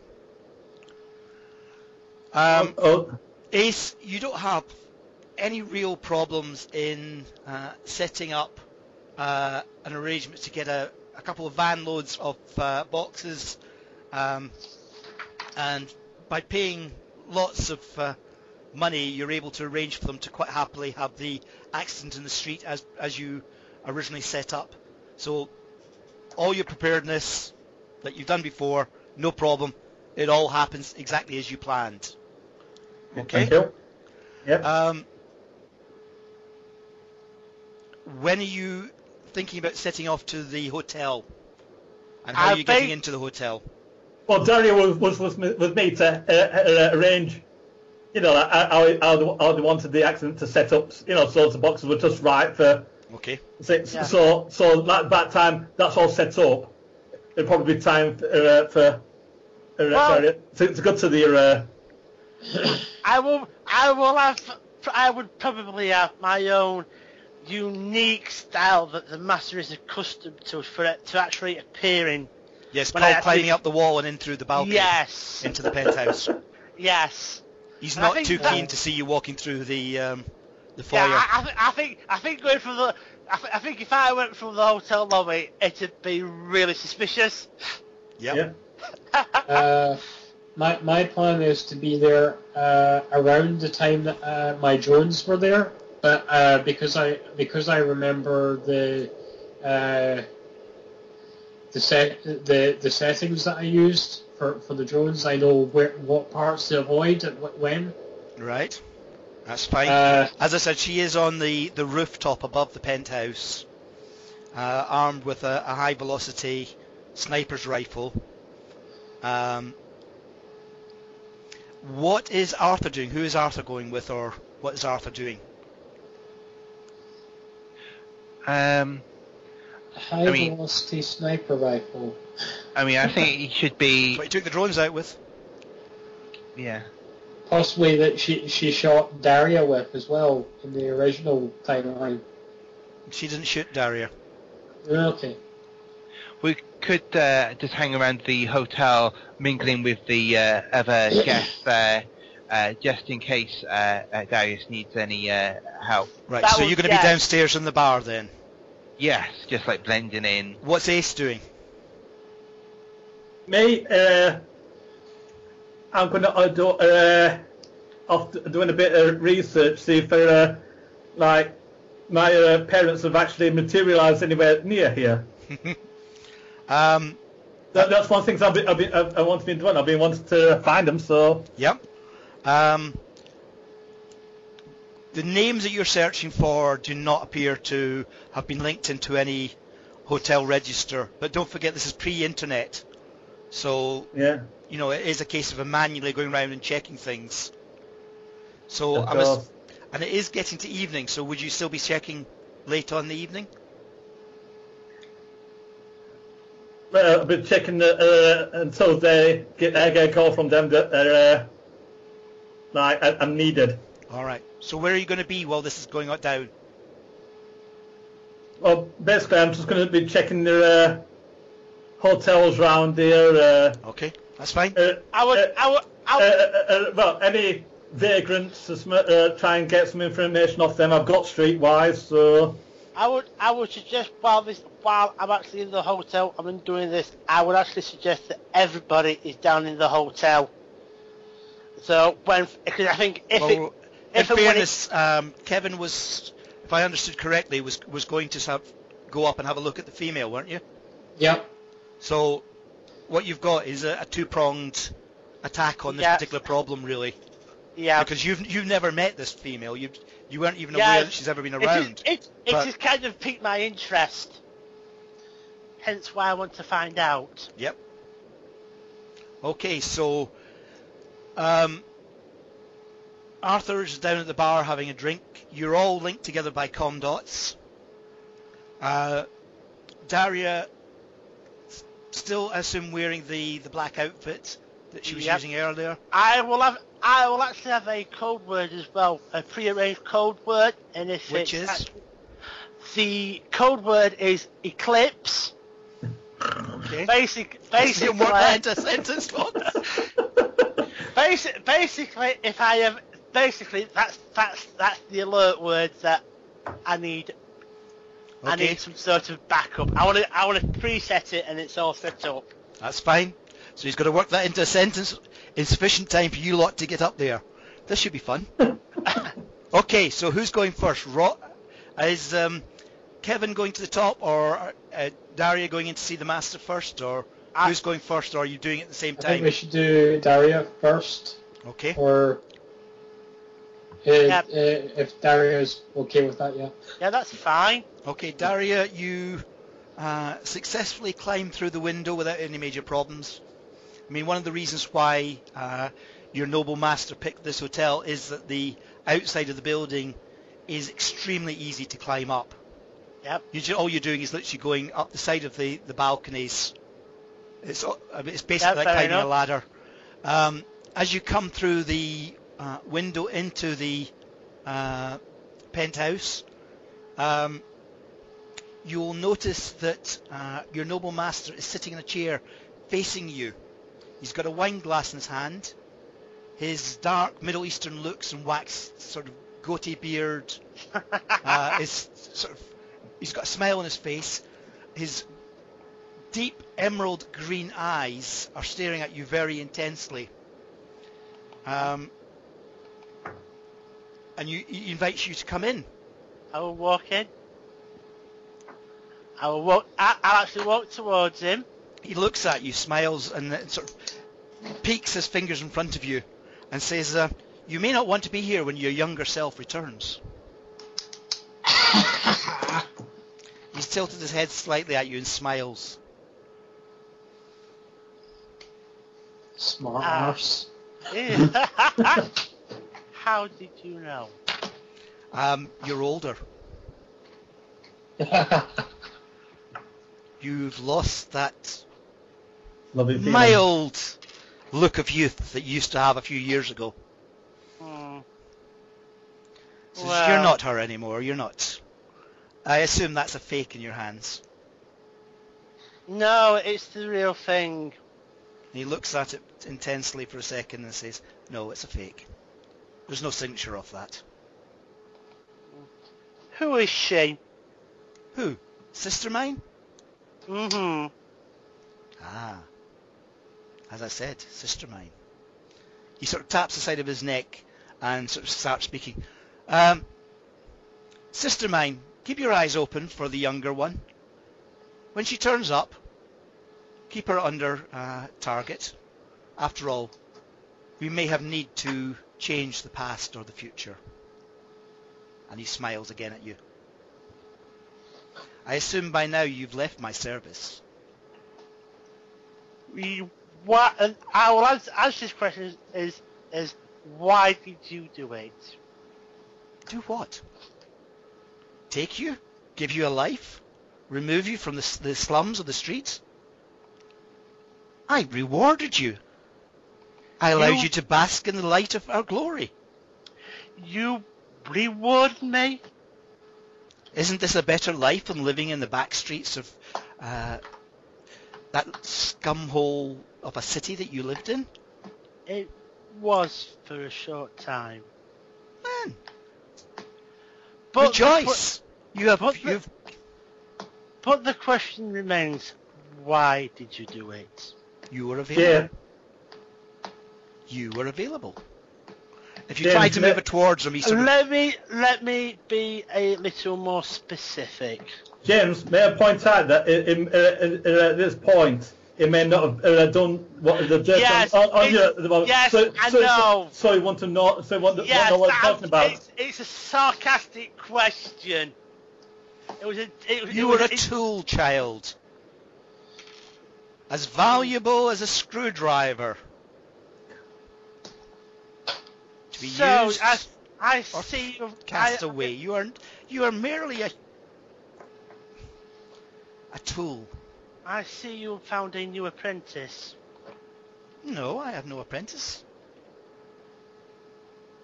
Um, oh, Ace, you don't have any real problems in uh, setting up uh, an arrangement to get a, a couple of van loads of uh, boxes, um, and by paying lots of uh, money, you're able to arrange for them to quite happily have the accident in the street as as you originally set up. So all your preparedness that you've done before, no problem. It all happens exactly as you planned. Okay. thank you. Yep. Um, when are you thinking about setting off to the hotel? And how I are you getting into the hotel? Well, Dario was was was with with me to uh, uh, arrange, you know, like, how, how, they- how they wanted the accident to set up, you know, so the boxes were just right for. Okay. So Yeah. so, so that that time that's all set up. It'll probably be time for. Uh, for uh, Well- sorry, to, to go to the. Uh, I will. I will have. I would probably have my own unique style that the master is accustomed to for it to actually appear in. Yes, When called actually- climbing up the wall and in through the balcony Yes. into the penthouse. Yes. He's And not too that- keen to see you walking through the um, the Yeah, foyer. I, I, thi- I think I think going from the I, th- I think if I went from the hotel lobby, it'd be really suspicious. Yep. yeah. Uh, my my plan is to be there uh, around the time that uh, my drones were there, but uh, because I because I remember the uh, the set the the settings that I used for, for the drones, I know where what parts to avoid and wh- when. Right. That's fine. Uh, As I said, she is on the, the rooftop above the penthouse, uh, armed with a, a high velocity sniper's rifle. Um, what is Arthur doing? Who is Arthur going with, or what is Arthur doing? Um, high I mean- velocity sniper rifle. I mean, I think he should That's be. what he took the drones out with. Yeah. Possibly that she she shot Daria with as well in the original timeline. She didn't shoot Daria. Okay. We could uh, just hang around the hotel, mingling with the uh, other guests there, uh, just in case uh, uh, Darius needs any uh, help. Right. That so would- you're going to yeah. be downstairs in the bar then. Yes, just like blending in. What's Ace doing? Me, uh, I'm going to uh, do, uh, off doing a bit of research, see if uh, like my uh, parents have actually materialised anywhere near here. Um, That, that's one thing I've been, I've been, I want to be doing. I've been wanting to find them, so Yep. Um, the names that you're searching for do not appear to have been linked into any hotel register. But don't forget, this is pre-internet, so yeah. you know it is a case of manually going around and checking things. So I must, and it is getting to evening. So would you still be checking late on the evening? Uh, I've been checking the, uh, until they get, I get a call from them that they're, uh, like, I, I'm needed. All right. So where are you going to be while this is going on down? Well, basically, I'm just going to be checking the uh, hotels round there. Uh, Okay, that's fine. uh, I would, uh, I would, I would, uh, uh, well, any vagrants, uh, try and get some information off them. I've got streetwise, so I would, I would suggest while this, while I'm actually in the hotel, I'm doing this. I would actually suggest that everybody is down in the hotel. So when, because I think if Well, in if and when it- fairness, um, Kevin was, if I understood correctly, was was going to have, go up and have a look at the female, weren't you? Yep. So what you've got is a, a two-pronged attack on this Yeah. particular problem, really, yeah, because you've you've never met this female. You you weren't even Yeah, aware that she's ever been around. it, it but- has kind of piqued my interest. Hence why I want to find out. Yep. Okay, so um, Arthur's down at the bar having a drink. You're all linked together by com dots. Uh, Daria, still I assume wearing the, the black outfit that she was Yep. using earlier. I will have, I will actually have a code word as well, a pre-arranged code word, and if Which it's is? the code word is eclipse. Okay. Basic, You basically, work that into sentence. basic, basically, if I have, basically, that's that's that's the alert words that I need. I need some sort of backup. I want to, I want to preset it, and it's all set up. that's fine. So he's got to work that into a sentence in sufficient time for you lot to get up there. This should be fun. Okay, so who's going first? Ro- is um, Kevin going to the top, or uh, Daria going in to see the master first, or I- who's going first, or are you doing it at the same time? I think we should do Daria first, Okay. or uh, Yep. uh, if Daria's okay with that, yeah. Yeah, that's fine. Okay, Daria, you uh, successfully climbed through the window without any major problems. I mean, one of the reasons why uh, your noble master picked this hotel is that the outside of the building is extremely easy to climb up. Yep. You ju- all you're doing is literally going up the side of the, the balconies. It's it's basically like climbing a ladder. Um, as you come through the uh, window into the uh, penthouse, um, you'll notice that uh, your noble master is sitting in a chair facing you. He's got a wine glass in his hand. His dark Middle Eastern looks and waxed sort of goatee beard uh, is sort of he's got a smile on his face. His deep emerald green eyes are staring at you very intensely. Um, and you, he invites you to come in. I will walk in. I will walk. I, I'll actually walk towards him. He looks at you, smiles, and sort of peeks his fingers in front of you, and says, uh, "You may not want to be here when your younger self returns." He's tilted his head slightly at you and smiles. Smart Ah. arse. How did you know? Um, you're older. You've lost that lovely feeling. mild look of youth that you used to have a few years ago. Hmm. Says, Well- You're not her anymore. You're not. I assume that's a fake in your hands. No, it's the real thing. He looks at it intensely for a second and says, "No, it's a fake. There's no signature of that." Who is she? Who? Sister mine? Mm-hmm. Ah. As I said, sister mine. He sort of taps the side of his neck and sort of starts speaking. Um, sister mine, keep your eyes open for the younger one. When she turns up, keep her under uh, target. After all, we may have need to change the past or the future. And he smiles again at you. I assume by now you've left my service. We, what, and I will answer, answer this question is, is, why did you do it? Do what? Take you? Give you a life? Remove you from the, the slums of the streets? I rewarded you. I allowed You- you to bask in the light of our glory. You reward me? Isn't this a better life than living in the back streets of uh, that scumhole of a city that you lived in? It was for a short time. Man, But rejoice! You have but the- you've The, but the question remains, why did you do it? You were available. Yeah. You were available. If you James, tried to move it towards him, he sort of Let me let me be a little more specific. James, may I point out that in, in, uh, uh, at this point, it may not have uh, done what the just Yes, on, on it's- you at the moment. yes, so, I so, know. So, so you want to know? So you want to Yes, know what I'm that- talking about? It's, it's a sarcastic question. It was a. It, You it were was, a it- tool, child. As valuable as a screwdriver. To be so used I, I or see. you- cast I, away. You are you are merely a a tool. I see you found a new apprentice. No, I have no apprentice.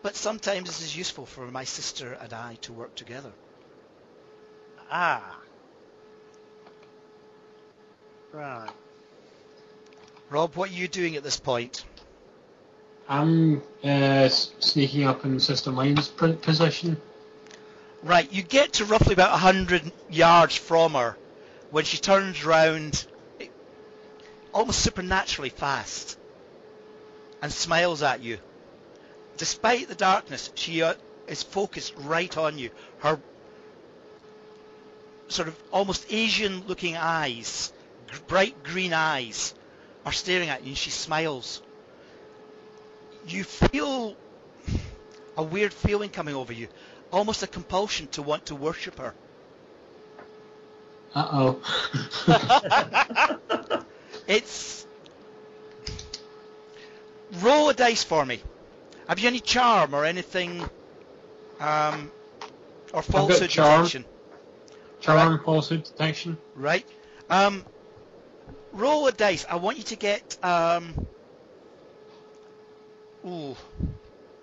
But sometimes it is useful for my sister and I to work together. Ah. Right. Rob, what are you doing at this point? I'm uh, sneaking up in Sister Mine's position. Right, you get to roughly about 100 yards from her when she turns round almost supernaturally fast and smiles at you. Despite the darkness, she uh, is focused right on you. Her sort of almost Asian looking eyes, bright green eyes, are staring at you and she smiles. You feel a weird feeling coming over you almost a compulsion to want to worship her. Uh oh. It's roll a dice for me. Have you any charm or anything, um, or falsehood charm. detection? Charm, falsehood, detection. Right. Um, roll a dice. I want you to get. Um, ooh,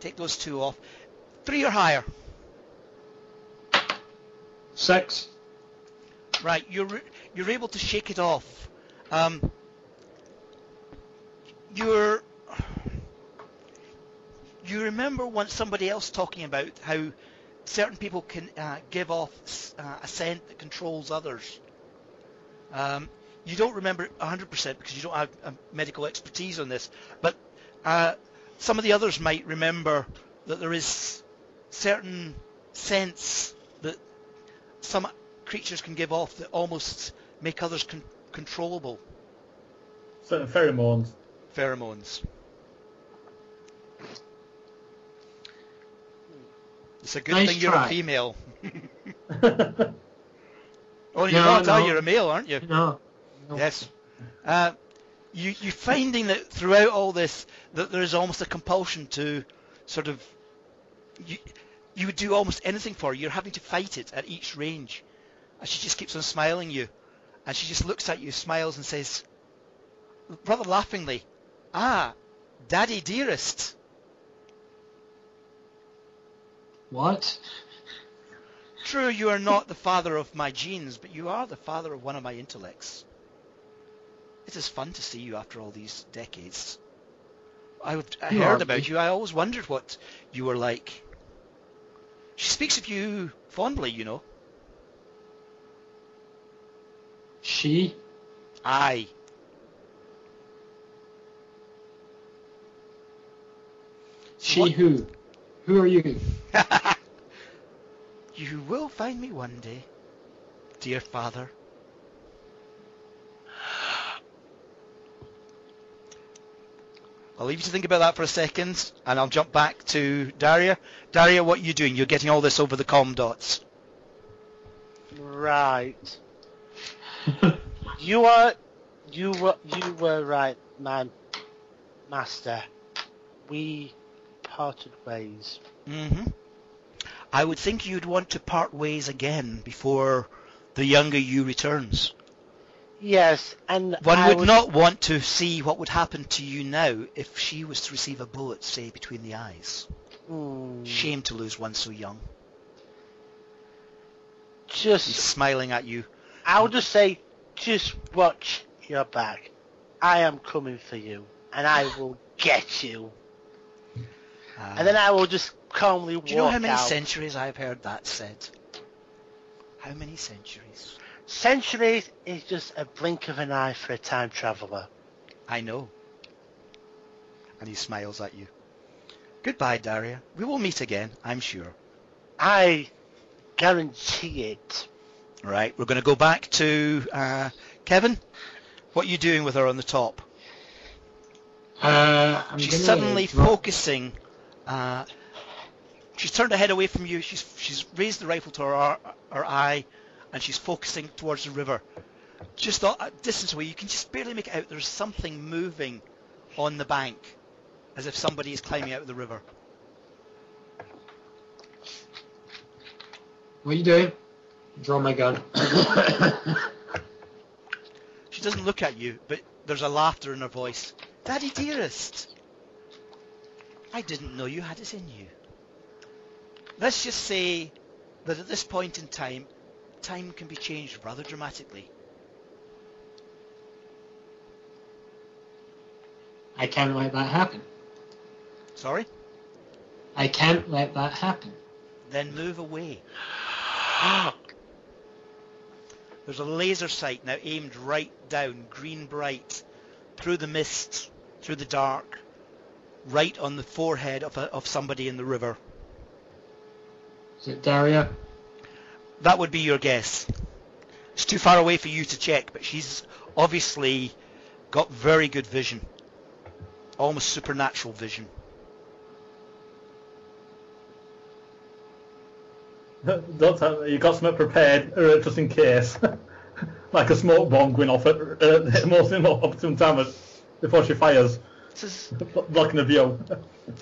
take those two off. Three or higher. Six. Right, you're you're able to shake it off. Um, you're you remember once somebody else talking about how certain people can uh, give off uh, a scent that controls others. Um, you don't remember it 100% because you don't have medical expertise on this, but uh, some of the others might remember that there is certain sense that some creatures can give off that almost make others con- controllable. Certain pheromones. Pheromones. It's a good Nice thing you're a female. Oh, you're No, not, are no. you? You're a male, aren't you? No. Yes. Uh, you, you're finding that throughout all this, that there is almost a compulsion to sort of, you, you would do almost anything for her. You're having to fight it at each range. And she just keeps on smiling you. And she just looks at you, smiles and says, rather laughingly, ah, daddy dearest. What? True, you are not the father of my genes, but you are the father of one of my intellects. It is fun to see you after all these decades. I, would- I You heard about me. you. I always wondered what you were like. She speaks of you fondly, you know. She? Aye. She What- who? Who are you? you will find me one day, dear father. I'll leave you to think about that for a second, and I'll jump back to Daria. Daria, what are you doing? You're getting all this over the com dots. Right. you are, you were, you were right, man, master. We parted ways. hmm I would think you'd want to part ways again before the younger you returns. Yes, and One I would was- not want to see what would happen to you now if she was to receive a bullet, say, between the eyes. Hmm, Shame to lose one so young. He's just, smiling at you. I'll just say, just watch your back. I am coming for you, and I will get you. Uh, And then I will just calmly walk out. do you know how many out. centuries I've heard that said? How many centuries? Centuries is just a blink of an eye for a time traveller. I know. And he smiles at you. Goodbye, Daria. We will meet again, I'm sure. I guarantee it. Right, we're going to go back to uh, Kevin. What are you doing with her on the top? Uh, I'm she's suddenly drop- focusing. Uh, she's turned her head away from you. She's she's raised the rifle to her her eye, and she's focusing towards the river. Just a distance away, you can just barely make out. There's something moving on the bank, as if somebody is climbing out of the river. What are you doing? Draw my gun. She doesn't look at you, but there's a laughter in her voice. Daddy dearest, I didn't know you had it in you. Let's just say that at this point in time, time can be changed rather dramatically. I can't let that happen. Sorry? I can't let that happen. Then move away. There's a laser sight now aimed right down, green bright, through the mist, through the dark, right on the forehead of, a, of somebody in the river. Is it Daria? That would be your guess. It's too far away for you to check, but she's obviously got very good vision. Almost supernatural vision. Don't you got something prepared uh, just in case, like a smoke bomb going off at uh, the most opportune time before she fires, blocking the view.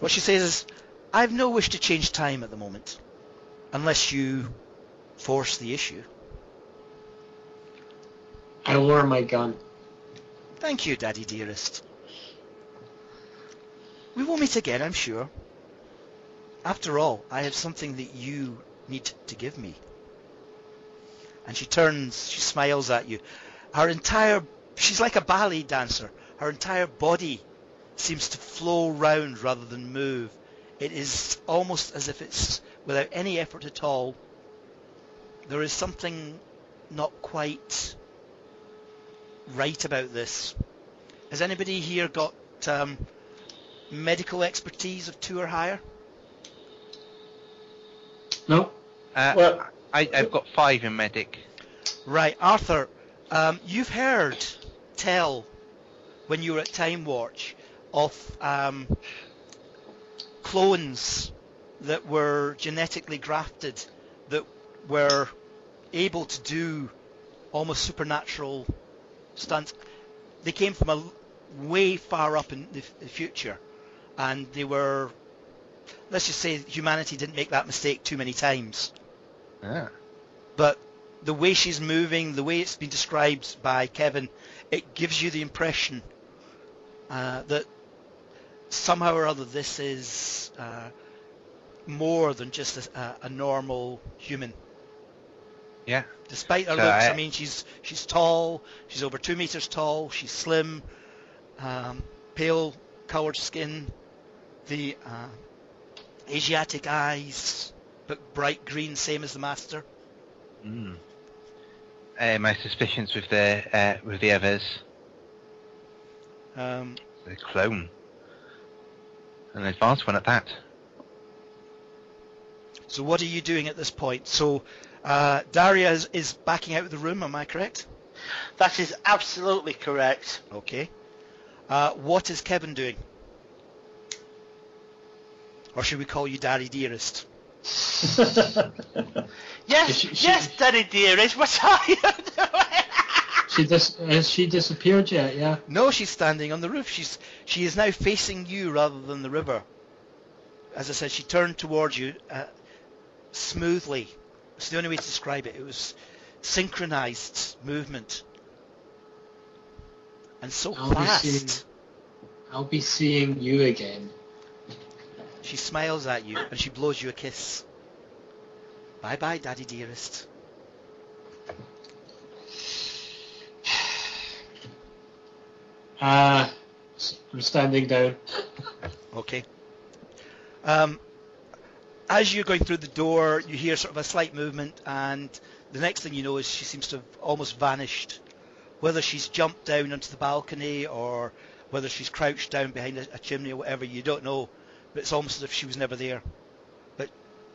what she says is, I've no wish to change time at the moment, unless you force the issue. I lower my gun. Thank you, Daddy dearest. We will meet again, I'm sure. After all, I have something that you need to give me. And she turns, she smiles at you. Her entire, she's like a ballet dancer. Her entire body seems to flow round rather than move. It is almost as if it's without any effort at all. There is something not quite right about this. Has anybody here got um, medical expertise of two or higher? No? Uh, Well- I, I've got five in medic. Right, Arthur, um, you've heard tell when you were at Time Watch of um, clones that were genetically grafted that were able to do almost supernatural stunts. They came from a way far up in the, the future, and they were. Let's just say humanity didn't make that mistake too many times Ah. but the way she's moving, the way it's been described by Kevin, it gives you the impression uh, that somehow or other this is uh, more than just a, a normal human. Yeah. Despite her So looks, I, I- mean, she's she's tall, she's over two meters tall, she's slim, um, pale coloured skin, the uh, Asiatic eyes, but bright green, same as the master. Mm. Uh, my suspicions with the uh, with the others, Um, the clone, an advanced one at that. So what are you doing at this point? So uh, Daria is, is backing out of the room, am I correct? That is absolutely correct. Okay. Uh, what is Kevin doing? Or should we call you Daddy Dearest? Yes, She- she- yes, Daddy dearest, what are you doing? She dis- has she disappeared yet? Yeah. No, she's standing on the roof. She's she is now facing you rather than the river. As I said, she turned towards you uh, smoothly. It's the only way to describe it. It was synchronized movement, and so I'll be fast. seeing- I'll be seeing you again. She smiles at you and she blows you a kiss. Bye bye, Daddy dearest. Uh, s- I'm standing down. Okay. Um, as you're going through the door, you hear sort of a slight movement, and the next thing you know is she seems to have almost vanished. Whether she's jumped down onto the balcony or whether she's crouched down behind a, a chimney or whatever, you don't know. But it's almost as if she was never there. But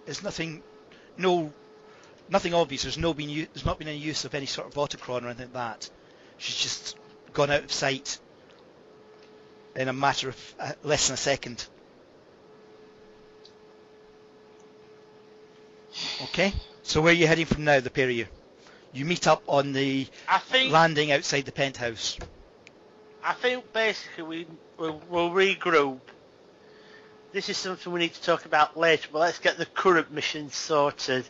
it's nothing, no, nothing obvious. There's no been, there's not been any use of any sort of autochron or anything like that. She's just gone out of sight in a matter of uh, less than a second. Okay, so where are you heading from now, the pair of you? You meet up on the I think landing outside the penthouse. I think basically we we'll, we'll regroup. This is something we need to talk about later, but let's get the current mission sorted.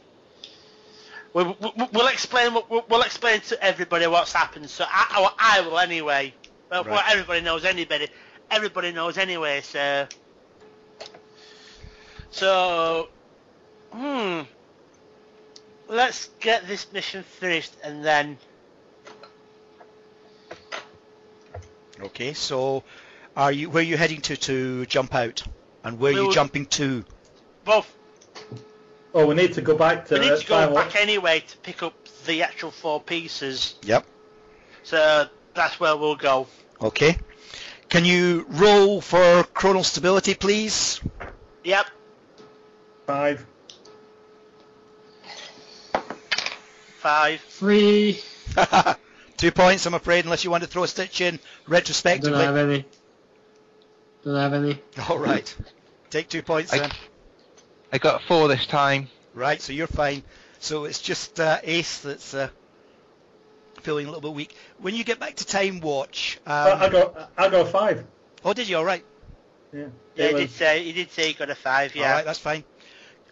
We'll, we'll, we'll explain what we'll, we'll explain to everybody what's happened. So I, well, I will anyway. Well, well, Right. everybody knows anybody. Everybody knows anyway. So so hmm. Let's get this mission finished and then Okay, so are you where are you heading to to jump out, and where are you We'll- jumping to? both oh, we need to go back to. We need to go Time back Watch. anyway to pick up the actual four pieces. Yep. So that's where we'll go. Okay. Can you roll for chronal stability, please? Yep. Five. Five. Three. Two points, I'm afraid, unless you want to throw a stitch in I don't retrospectively. have any. Don't have any. All right. Take two points I- then. I got four this time. Right, so you're fine. So it's just uh, Ace that's uh, feeling a little bit weak. When you get back to Time Watch, um, I, I got. I got a five. oh, did you? All right. Yeah. Yeah, he did say he did say he got a five. Yeah. right, that's fine.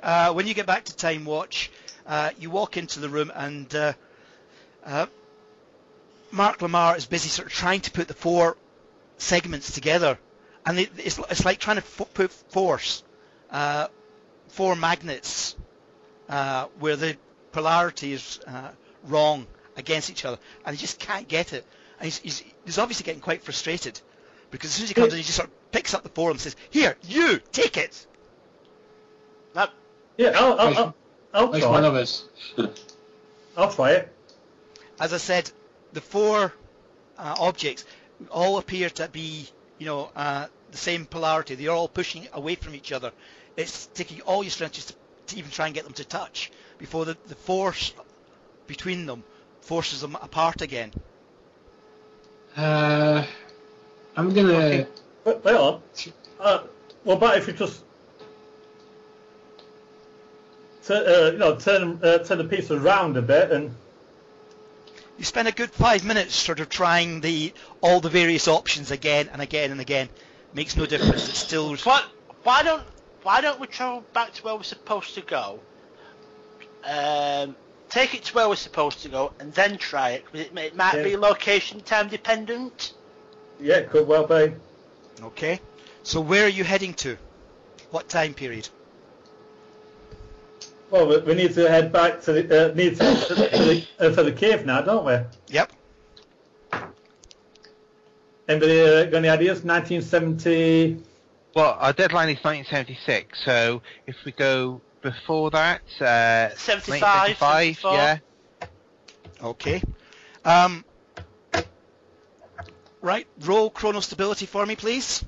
Uh, when you get back to Time Watch, uh, you walk into the room and uh, uh, Mark Lamar is busy sort of trying to put the four segments together, and it, it's, it's like trying to put force uh, four magnets uh, where the polarity is uh, wrong against each other, and he just can't get it. And he's, he's, he's obviously getting quite frustrated because as soon as he comes in, he just sort of picks up the four and says, "Here, you take it." That, Yeah, I'll, I'll, I'll, I'll Like one of us. I'll try it. as I said, the four uh, objects all appear to be, you know, uh, the same polarity. They're all pushing away from each other. It's taking all your strength just to, to even try and get them to touch before the, the force between them forces them apart again. Uh, I'm gonna. Okay. Wait, wait on. Uh, what about if you just turn, uh, you know, turn uh, turn the piece around a bit and You spend a good five minutes sort of trying the all the various options again and again and again. Makes no difference. It's still what? Why don't Why don't we travel back to where we're supposed to go? Um, take it to where we're supposed to go, and then try it, may- it might Yeah. be location time dependent. yeah, it could well be. okay. So where are you heading to? What time period? Well, we, we need to head back to the uh, need to, to the, uh, for the cave now, don't we? Yep. Anybody uh, got any ideas? 1970. Well, our deadline is 1976, so if we go before that, uh, 75, 1975, yeah. Okay. Um, right, roll chrono stability for me, please.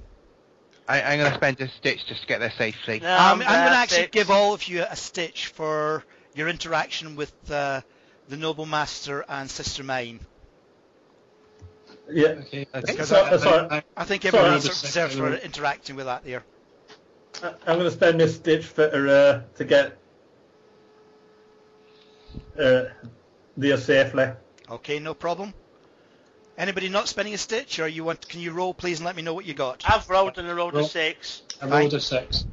I, I'm going to spend a stitch just to get there safely. No, Um, I'm going to actually it. give all of you a stitch for your interaction with uh, the Noble Master and Sister Mine. Yeah. Okay. Okay. So- I, uh, sorry. I, I think everyone I sort of deserves for interacting with that there. I- I'm going to spend this stitch for uh, to get uh, there safely. Okay, no problem. Anybody not spending a stitch, or you want? Can you roll, please, and let me know what you got? I've rolled and I rolled a six. I rolled a six.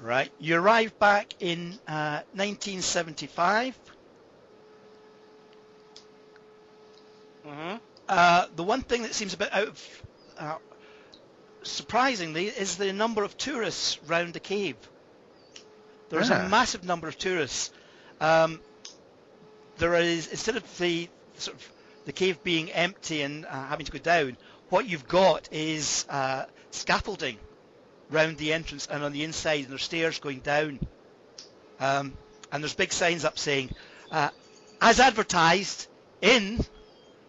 Right. You arrive back in uh, 1975. Mm-hmm. Uh, the one thing that seems a bit out of uh, surprisingly is the number of tourists round the cave. There's Ah. a massive number of tourists. Um, there is instead of the sort of the cave being empty and uh, having to go down, what you've got is uh, scaffolding round the entrance and on the inside, and there's stairs going down. Um, and there's big signs up saying, uh, as advertised in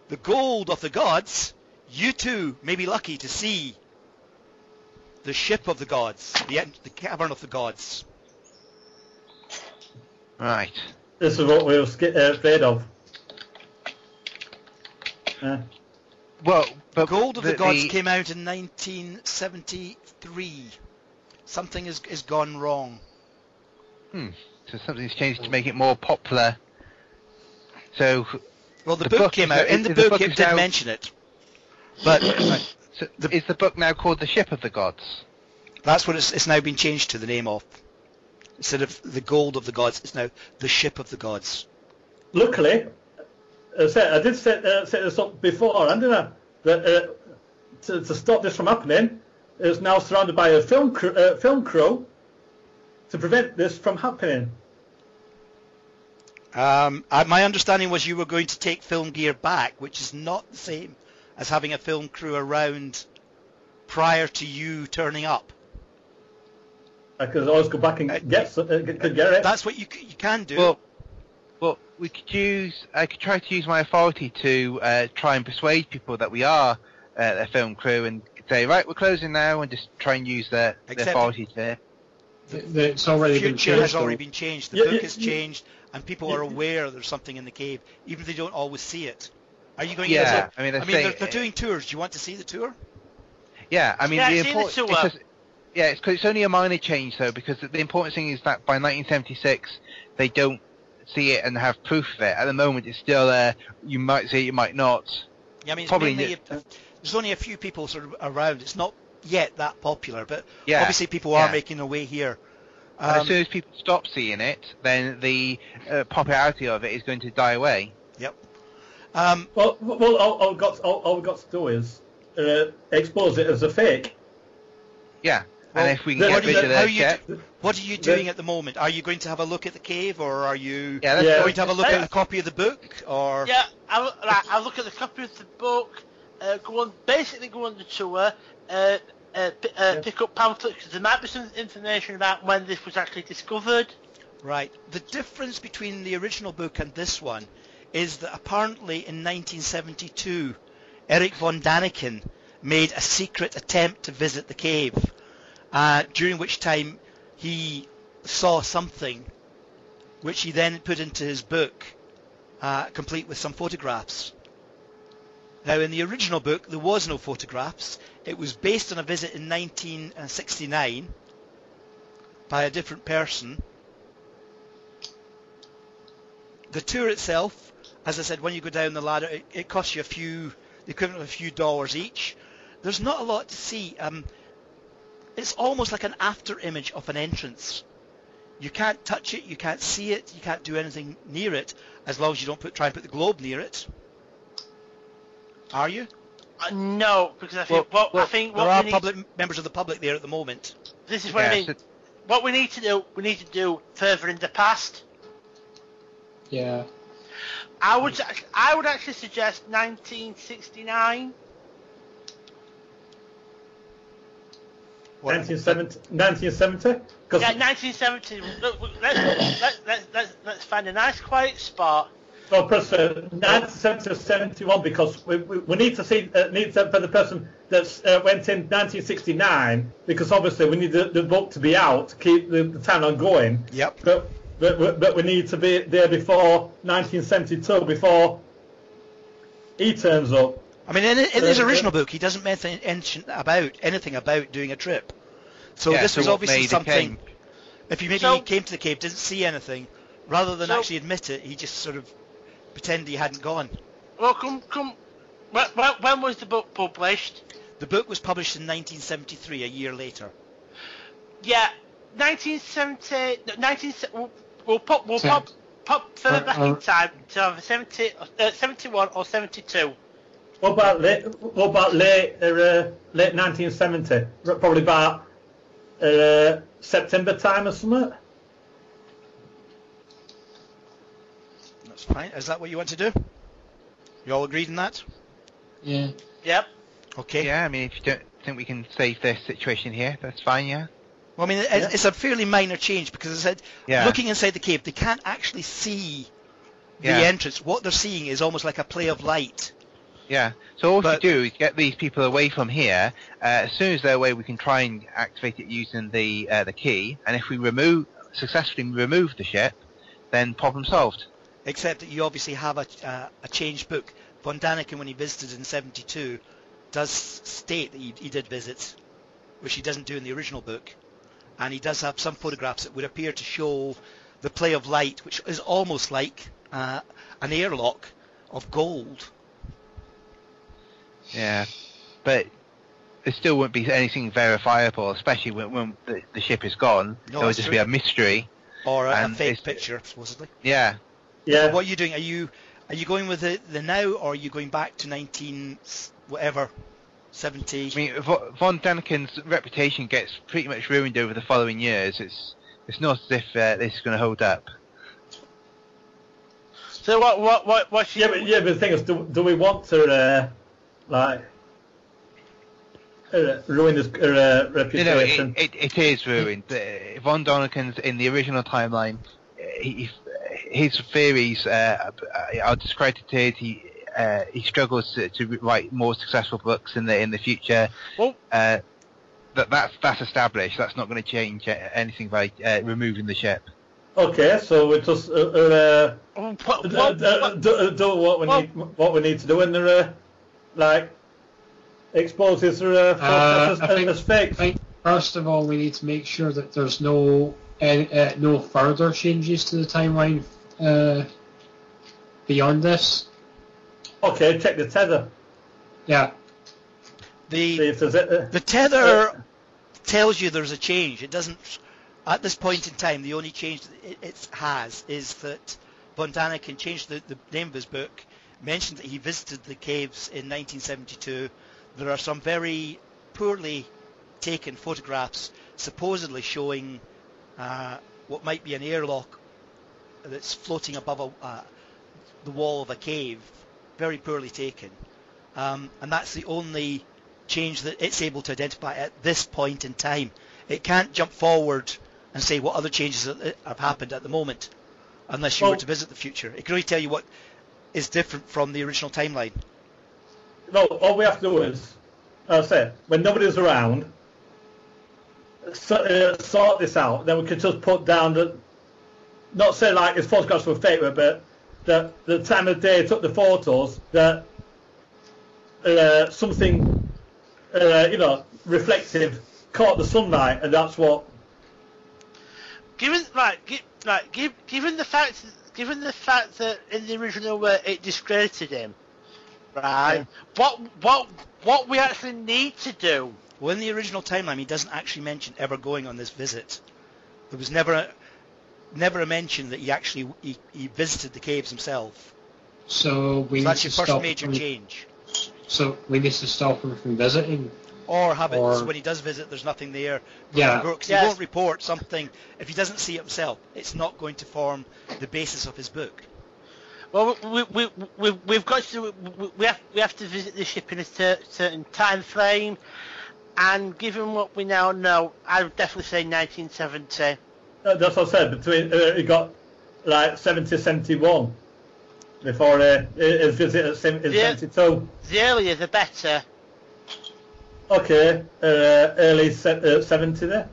the gold of the gods, you too may be lucky to see the ship of the gods, the, the cavern of the gods. Right. This is what we were sca- uh, afraid of. Uh, Well, but Gold of the, Gods came out in 1973. Something has, has gone wrong. Hmm. So something's changed to make it more popular. So, Well, the, The book, book came out. now- In the the book, book it is did now- mention it. But so is the book now called The Ship of the Gods? that's what it's, it's now been changed to the name of. Instead of the Gold of the Gods, it's now the Ship of the Gods. luckily, uh, say- I did set, uh, set this up before, didn't I? That uh, to, to stop this from happening, it's now surrounded by a film crew, uh, film crew to prevent this from happening. Um, uh, my understanding was you were going to take film gear back, which is not the same as having a film crew around prior to you turning up. I could always go back and Uh, get, so- uh, get, get it. That's what you you can do. Well, well, we could use. I could try to use my authority to uh, try and persuade people that we are uh, a film crew and say, right, we're closing now, and just try and use their, the Except- authority to. The, the, it's already been future changed. has already though. been changed. The Yeah, book yeah, has yeah. changed, and people are aware there's something in the cave, even if they don't always see it. Are you going? Yeah, To, I mean, I I mean, say- they're, they're doing tours. Do you want to see the tour? Yeah, I mean, Yeah, the I've seen the important. tour. It's just, yeah, it's, 'cause it's only a minor change though, because the important thing is that by 1976 they don't see it and have proof of it. At the moment, it's still there. You might see it, you might not. Yeah, I mean, it's Probably mainly, there's only a few people sort of around. It's not yet that popular, but Yeah, obviously people are making their way here. Um, as soon as people stop seeing it, then the uh, popularity of it is going to die away. Um, Well, well, all, all, we've got, all, all we've got to do is uh, expose it as a fake. Yeah, Well, and if we can the- get the- rid of how their do- what are you doing at the moment? Are you going to have a look at the cave, or are you yeah, Yeah. going to have a look Hey. at a copy of the book? Or Yeah, I'll, like, I'll look at the copy of the book, uh, go on, basically go on the tour, uh, uh, p- uh, Yeah. pick up pamphlets, because there might be some information about when this was actually discovered. Right. The difference between the original book and this one is that apparently in 1972, Eric von Daniken made a secret attempt to visit the cave, uh, during which time he saw something, which he then put into his book, uh, complete with some photographs. Now, in the original book, there was no photographs. It was based on a visit in 1969 by a different person the tour itself, as I said, when you go down the ladder, it, it costs you a few, the equivalent of a few dollars each. There's not a lot to see. Um, it's almost like an after image of an entrance. You can't touch it, you can't see it, you can't do anything near it, as long as you don't put, try and put the globe near it. Are you? Uh, no, because I think Well- what well, I think There what are need, public members of the public there at the moment. this is what Yeah, I mean. What we need to do, we need to do further in the past. Yeah. I would, I would actually suggest 1969. What- 1970? 1970? Because Yeah, 1970. Look, look, let's, let's, let's, let's, let's find a nice quiet spot. well, press uh, 1970 or 71 because we, we, we need to see uh, need to, for the person that uh, went in 1969 because obviously we need the, the book to be out to keep the, the town on going. Yep. But but, but but we need to be there before 1972, before he turns up. I mean, in, in his Uh, original book, he doesn't mention anything about anything about doing a trip. So Yeah, this so was obviously something. If he maybe So- he came to the cave, didn't see anything, rather than So- actually admit it, he just sort of pretended he hadn't gone. Well, come, come. When, when, when was the book published? The book was published in 1973, a year later. Yeah, 1970. 19, we'll, we'll pop, we'll So- pop, pop further Uh, back uh, in time to either 70, uh, 71 or 72. What about late? What about late? Uh, late 1970? Probably about uh, September time or something. That's fine. Is that what you want to do? You all agreed on that? Yeah. Yep. Okay. Yeah, I mean, if you don't think we can save this situation here, that's fine. Yeah. Well, I mean, it's, Yeah. it's a fairly minor change because I said, Yeah. looking inside the cave, they can't actually see the Yeah. entrance. What they're seeing is almost like a play of light. Yeah. So all But- you do is get these people away from here. Uh, as soon as they're away, we can try and activate it using the uh, the key. And if we remove successfully remove the ship, then problem solved. Except that you obviously have a, uh, a changed book. Von Daniken, when he visited in 72, does state that he, he did visit, which he doesn't do in the original book. And he does have some photographs that would appear to show the play of light, which is almost like uh, an airlock of gold. Yeah. But there still wouldn't be anything verifiable, especially when, when the, the ship is gone. No, it would just true. be a mystery. Or a, a fake picture, supposedly. Yeah. Yeah. So What are you doing? Are you are you going with the, the now, or are you going back to 19 whatever, 70? I mean, von Daniken's reputation gets pretty much ruined over the following years. It's it's not as if uh, this is going to hold up. So what, what, what, what's Yeah, but yeah, but the thing is, do, do we want to uh, like uh, ruin his uh, You know, reputation? it, it, it is ruined. Von Daniken's in the original timeline, uh, he, his theories uh, are discredited. He uh, he struggles to, to write more successful books in the in the future. Well- uh, that that's that's established. That's not going to change uh, anything by uh, removing the ship. okay, so we just uh, uh, what, do, what, do, do, do what we need what we need to do, in the uh, like expose his uh, photographs I as, think- as fakes. First of all we need to make sure that there's no uh, uh, no further changes to the timeline uh, beyond this. Okay, check the tether. Yeah. The if there's uh, the tether tells you there's a change. It doesn't. At this point in time, the only change it, it has is that Von can change the, the name of his book, mentioned that he visited the caves in 1972. There are some very poorly taken photographs, supposedly showing uh, what might be an airlock that's floating above a, uh, the wall of a cave, very poorly taken. Um, and that's the only change that it's able to identify at this point in time. It can't jump forward and say what other changes have happened at the moment, unless you were to visit the future. It can only tell you what is different from the original timeline. no. All we have to do is, as I said, when nobody's around, uh, sort this out. Then we can just put down the, not say like it's photographs were fake, but that the time of day he took the photos, that uh, something, uh, you know, reflective caught the sunlight, and that's what. given, right, gi- right, give, given the fact, given the fact that in the original uh, it discredited him, right, what, what, what we actually need to do Well, in the original timeline, he doesn't actually mention ever going on this visit. There was never a, never a mention that he actually he, he visited the caves himself. So we So need that's your first stop. major him, change. So we need to stop him from visiting. Or have it Or- so when he does visit, there's nothing there. Yeah. Because Yes. he won't report something if he doesn't see it himself. It's not going to form the basis of his book. Well, we, we, we, we've got to we, we have we have to visit the ship in a cer- certain time frame, and given what we now know, I would definitely say 1970. Uh, that's what I said. Between uh, he got like 70, 71 before uh, his visit at sim- in 72. The earlier, the better. Okay, uh, early se- uh, 70 there.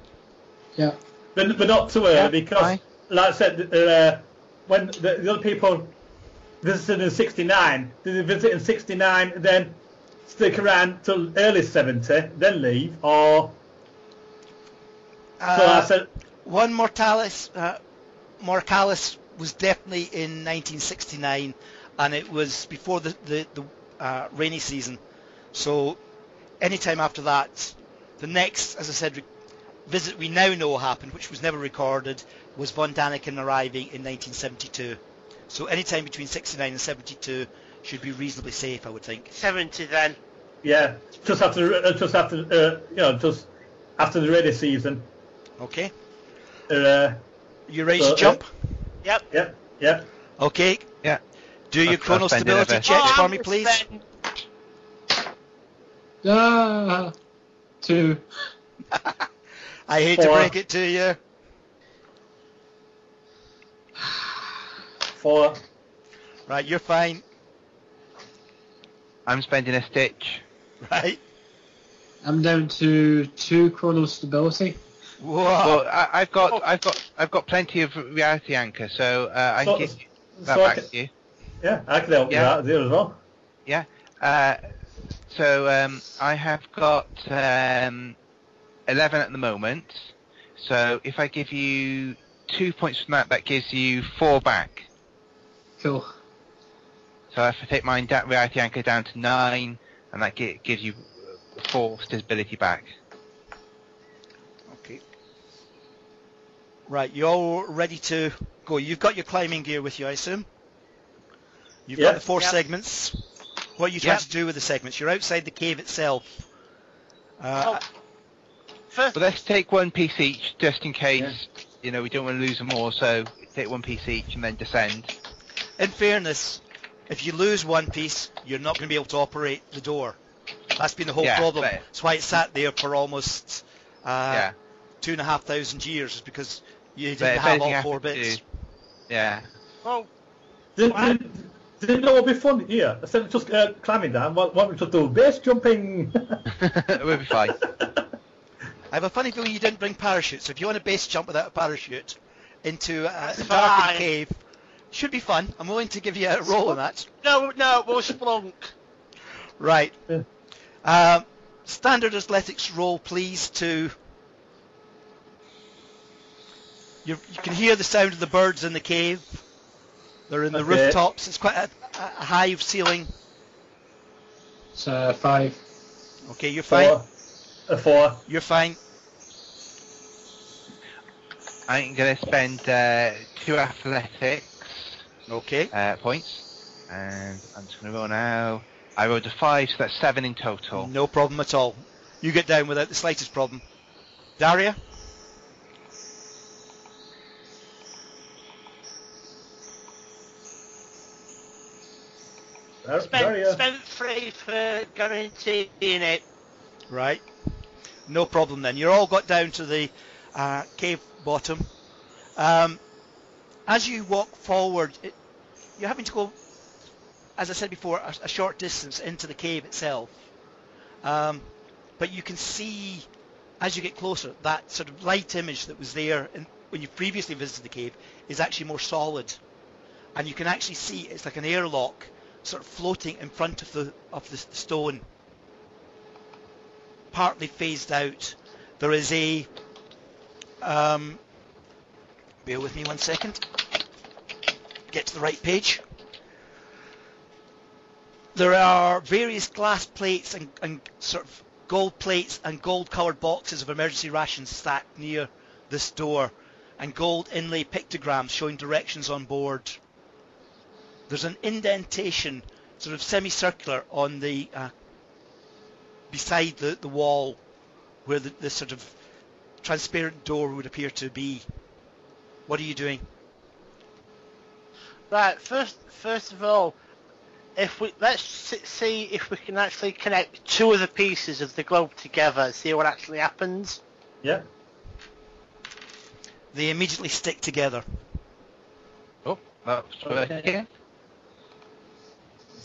Yeah. But, but not too early Yeah, because fine. like I said, uh, when the, the other people visited in '69, did they visit in '69 then stick around till early '70, then leave, or so I Uh, said, one Mortalis, uh, Mortalis was definitely in 1969, and it was before the the, the uh, rainy season. So, anytime after that, the next, as I said, re- visit we now know happened, which was never recorded, was von Daniken arriving in 1972. So, anytime between 69 and 72 should be reasonably safe, I would think. 70 then. yeah, just after, uh, just after, uh, you know, just after the rainy season. Okay, Uh, you ready So, to uh, jump? Yep. Yep, yeah. Okay. Yeah. Do your I'll- I'll chrono stability another- checks Oh, for me, please. spend- Ah, two. I hate to break it to you. Four. Right, you're fine. I'm spending a stitch. Right. I'm down to two chrono stability. Whoa. Well, I, I've got, Oh. I've got, I've got plenty of reality anchor, so uh, I So- can give that so I back can- to you. Yeah, I can help Yeah. you out there as well. Uh, so um, I have got um, 11 at the moment. So if I give you two points from that, that gives you four back. Cool. So if I take my da- reality anchor down to nine, and that gi- gives you four stability back. Okay. Right, you all ready to go? You've got your climbing gear with you, I assume? You've Yeah. got the four Yep. segments. What are you trying Yep. to do with the segments? You're outside the cave itself. Uh, Oh. First, let's take one piece each, just in case. You know, we don't want to lose them all. So take one piece each and then descend. In fairness, if you lose one piece, you're not going to be able to operate the door. That's been the whole Yeah, problem. but- That's why it sat there for almost uh, yeah. Two and a half thousand years, is because you But didn't if have all four bits. to- Yeah. oh, Didn't, What? didn't, didn't know what would be fun here. Instead of just uh, climbing down, what, what we should do? Base jumping. we'll be fine. I have a funny feeling you didn't bring parachutes. So If you want a base jump without a parachute into a That's darkened cave, should be fun. I'm willing to give you a roll on that. no, no, we'll splunk. Right. Yeah. Um, standard athletics roll, please, to... You, you can hear the sound of the birds in the cave. They're in the Okay. rooftops. It's quite a, a high ceiling. It's uh, five. Okay, you're fine. Four. A four. You're fine. I'm going to spend uh, two athletics Okay. uh, points, and I'm just going to roll now. I rolled a five, so that's seven in total. No problem at all. You get down without the slightest problem. Daria? There, there Spent, you spent three for guaranteeing it. Right. No problem then. You're all got down to the uh, cave bottom. Um, as you walk forward, it, you're having to go, as I said before, a, a short distance into the cave itself. Um, but you can see, as you get closer, that sort of light image that was there in, when you previously visited the cave is actually more solid. And you can actually see it's like an airlock sort of floating in front of the of the stone partly phased out. There is a. Um, bear with me one second. Get to the right page. There are various glass plates and, and sort of gold plates and gold-coloured boxes of emergency rations stacked near this door, and gold inlay pictograms showing directions on board. There's an indentation, sort of semicircular, on the uh, beside the, the wall where the, the sort of transparent door would appear to be. What are you doing? Right, first, first of all, if we let's see if we can actually connect two of the pieces of the globe together and see what actually happens. Yeah. They immediately stick together. Oh, that's working.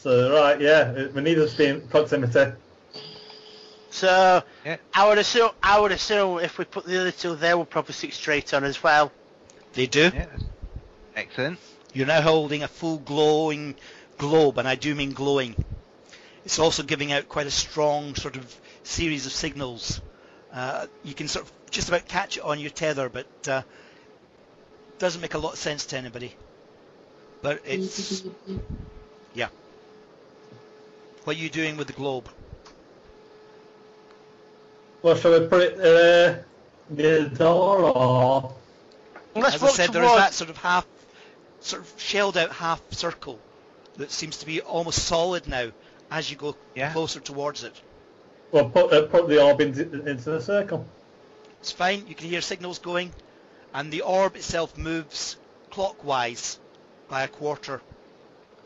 So right, yeah, we need to stay in proximity. So Yeah. I would assume I would assume if we put the other two there, we'll probably stick straight on as well. They do. Yeah. Excellent. You're now holding a full glowing globe, and I do mean glowing. It's also giving out quite a strong sort of series of signals. Uh, you can sort of just about catch it on your tether, but uh, doesn't make a lot of sense to anybody. But it's yeah. What are you doing with the globe? Well, shall we put it uh, near the door or? Let's As I walk said, there is towards- that sort of half, sort of shelled out half circle that seems to be almost solid now as you go Yeah. closer towards it. Well, put uh, put the orb into, into the circle. It's fine. You can hear signals going, and the orb itself moves clockwise by a quarter,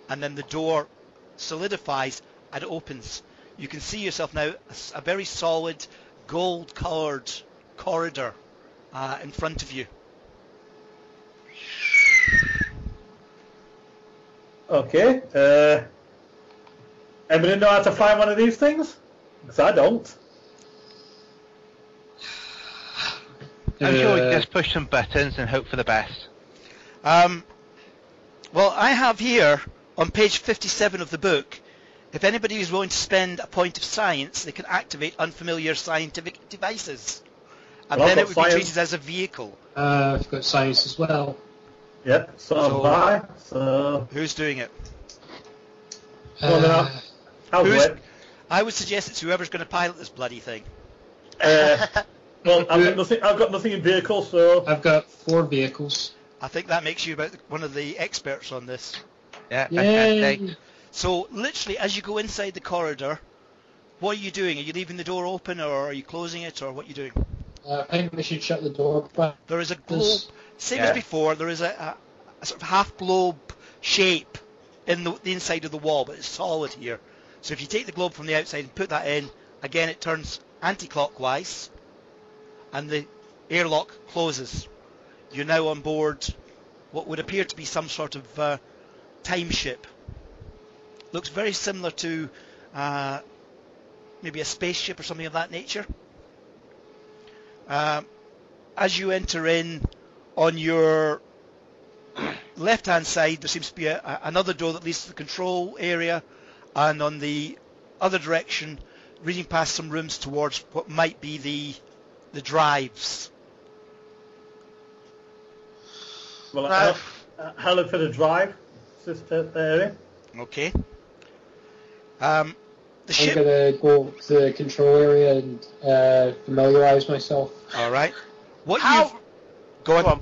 and then the door solidifies and opens. You can see yourself now a very solid gold-coloured corridor uh, in front of you. Okay. Uh, anybody know how to find one of these things? Because I don't. I'm sure we Uh, can just push some buttons and hope for the best. Um, well, I have here on page 57 of the book, if anybody is willing to spend a point of science, they can activate unfamiliar scientific devices. And Well, then it would got be treated as a vehicle. Uh, I've got science as well. Yeah. So, So- have I. So Who's doing it? Uh, I'll Who's- I would suggest it's whoever's going to pilot this bloody thing. Uh, well, I've got nothing. I've got nothing in vehicles, so I've got four vehicles. I think that makes you about one of the experts on this. Yeah, fantastic. So literally, as you go inside the corridor, what are you doing? Are you leaving the door open, or are you closing it, or what are you doing? Uh, I think we should shut the door. But There is a globe, same Yeah. as before. There is a, a, a sort of half globe shape in the, the inside of the wall, but it's solid here. So if you take the globe from the outside and put that in, again it turns anti-clockwise, and the airlock closes. You're now on board what would appear to be some sort of uh, time ship. Looks very similar to uh, maybe a spaceship or something of that nature. Um, as you enter in on your left hand side there seems to be a, another door that leads to the control area and on the other direction reading past some rooms towards what might be the the drives well. I'll, I'll look for the drive sister area. okay um, the I'm ship gonna go to the control area and uh, familiarize myself. all right what How? you've go on, Go on.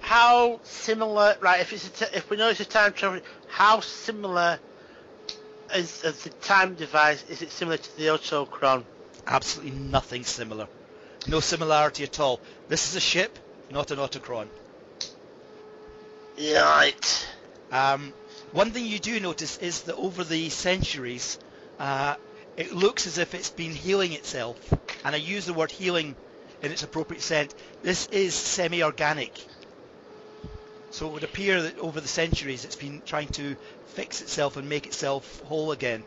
How similar? Right. If it's a t- if we know it's a time travel, how similar is, is the time device? Is it similar to the autochron? absolutely nothing similar no similarity at all this is a ship not an autochron Right. Um, one thing you do notice is that over the centuries, uh, it looks as if it's been healing itself. And I use the word healing in its appropriate sense. This is semi-organic. So it would appear that over the centuries it's been trying to fix itself and make itself whole again.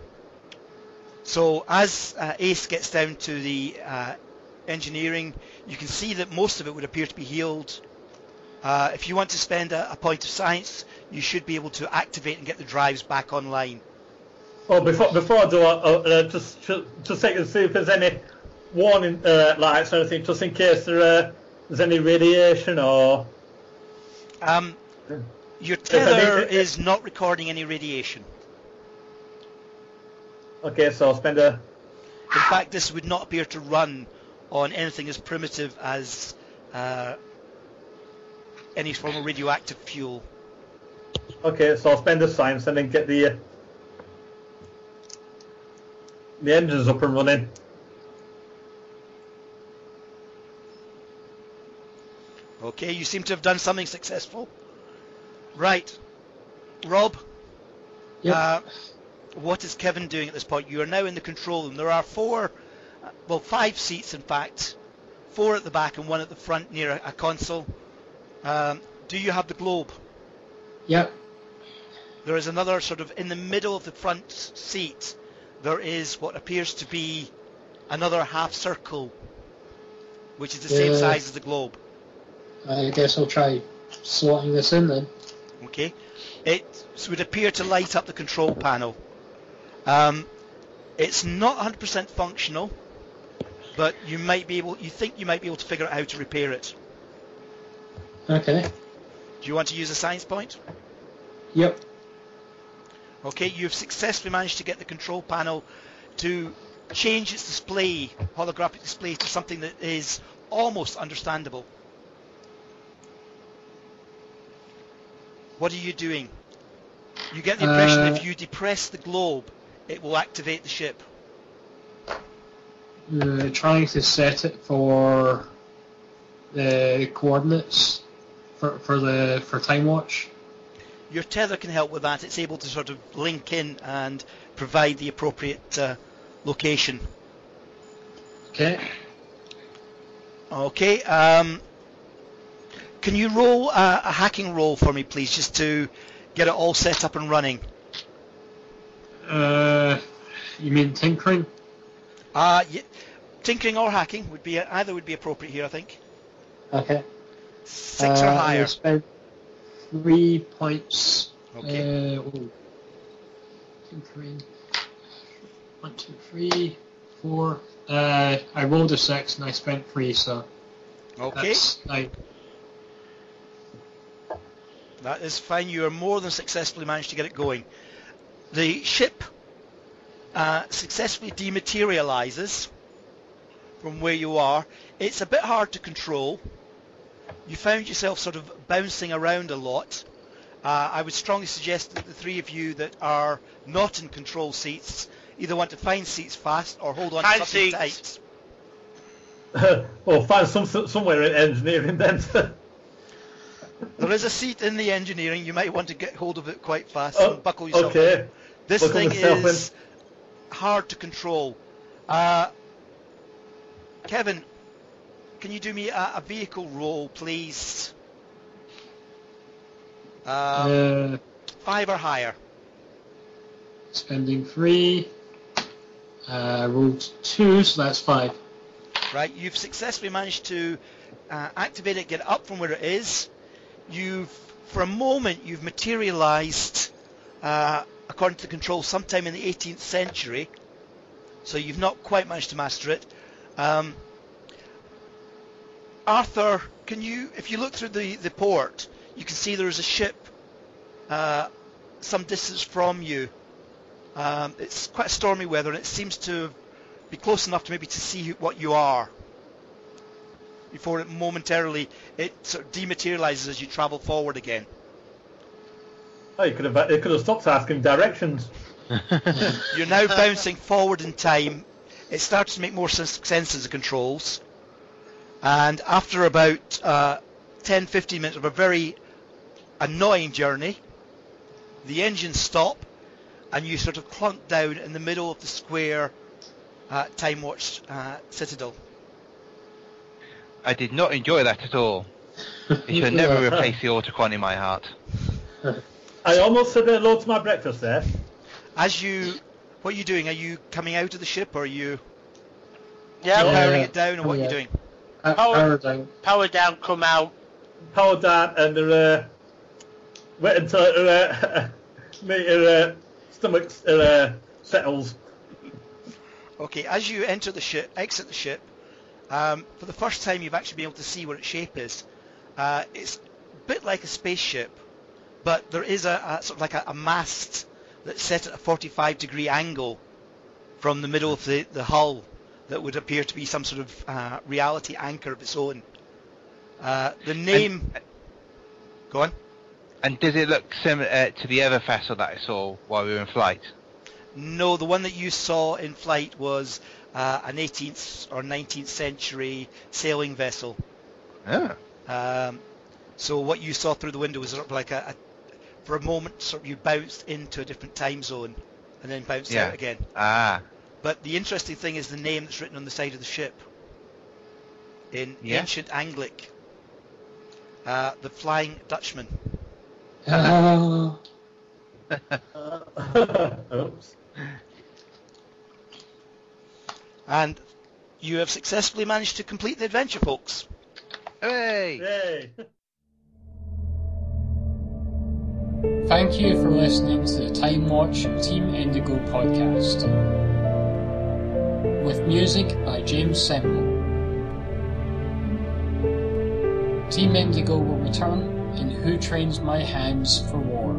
So as uh, Ace gets down to the uh, engineering, you can see that most of it would appear to be healed. Uh, if you want to spend a, a point of science, you should be able to activate and get the drives back online. Well, before before I do, uh, uh, just just just take and see if there's any warning uh, lights or anything, just in case there uh, there's any radiation or. Um, your tether is not recording any radiation. Okay, so I'll spend a. In fact, this would not appear to run on anything as primitive as uh, any form of radioactive fuel. Okay, so I'll spend the science and then get the uh, the engines up and running. Okay, you seem to have done something successful. Right. Rob, Yep. uh, what is Kevin doing at this point? You are now in the control room. There are four, uh, well, five seats in fact. Four at the back and one at the front near a, a console. Um, do you have the globe? Yep. There is another sort of in the middle of the front seat. There is what appears to be another half circle, which is the same size as the globe. I guess I'll try slotting this in then. Okay, it would appear to light up the control panel. Um, it's not 100% functional, but you might be able. You think you might be able to figure out how to repair it. Okay. Do you want to use a science point? Yep. Okay, you've successfully managed to get the control panel to change its display, holographic display, to something that is almost understandable. What are you doing? You get the impression Uh, if you depress the globe, it will activate the ship. Uh, trying to set it for the coordinates for, for the for time watch. Your tether can help with that. It's able to sort of link in and provide the appropriate uh, location. Okay. Okay. Um, can you roll a, a hacking roll for me, please, just to get it all set up and running? Uh, you mean tinkering? Uh, y- tinkering or hacking would be either would be appropriate here, I think. Okay. Six Uh, or higher. Three points. Okay. Uh, oh. Tinkering. One, two, three, four. Uh, I rolled a six and I spent three, so okay. that's nine. That is fine. You are more than successfully managed to get it going. The ship uh, successfully dematerializes from where you are. It's a bit hard to control. You found yourself sort of bouncing around a lot. Uh, I would strongly suggest that the three of you that are not in control seats either want to find seats fast or hold on Find to something seats. tight. well, find some somewhere in engineering then. There is a seat in the engineering. You might want to get hold of it quite fast Oh, and buckle yourself in. okay. This Buckle thing myself in. is hard to control. Uh, Kevin, can you do me a, a vehicle roll, please? Um, Uh, five or higher. spending three. Uh, rolled two, so that's five. Right, you've successfully managed to uh, activate it, get it up from where it is. You've, for a moment, you've materialized, uh, according to the control, sometime in the 18th century. So you've not quite managed to master it. Um, Arthur, can you, if you look through the, the port, you can see there is a ship uh, some distance from you. Um, it's quite stormy weather, and it seems to be close enough to maybe to see what you are before it momentarily it sort of dematerializes as you travel forward again. Oh, you could have you could have stopped asking directions. You're now bouncing forward in time. It starts to make more sense, sense as the controls. And after about uh, 10, 15 minutes of a very annoying journey, the engines stop and you sort of clunk down in the middle of the square uh, Time Watch uh, Citadel. I did not enjoy that at all. It shall never replace the autochron in my heart. I almost said hello to my breakfast there. As you, what are you doing? Are you coming out of the ship or are you Yeah, Yeah. powering it down or what are you doing? Uh, Power- power down. power down, come out. Power down and uh, wait until uh, me uh, stomach uh, settles. Okay, as you enter the ship, exit the ship, um, for the first time you've actually been able to see what its shape is. Uh, it's a bit like a spaceship, but there is a, a sort of like a, a mast that's set at a 45 degree angle from the middle of the, the hull that would appear to be some sort of uh, reality anchor of its own. Uh, the name... Go on. And does it look similar uh, to the other vessel that I saw while we were in flight? No, the one that you saw in flight was uh, an 18th or 19th century sailing vessel. Oh. Um, so what you saw through the window was sort of like a, a for a moment, sort of you bounced into a different time zone and then bounced Yeah. out again. Ah. But the interesting thing is the name that's written on the side of the ship in Yeah. ancient Anglic. Uh, the Flying Dutchman. Uh, Oops. And you have successfully managed to complete the adventure, folks. Hooray! Yay. Thank you for listening to the Time Watch Team Indigo podcast. With music by James Semple. Team Indigo will return in Who Trains My Hands for War.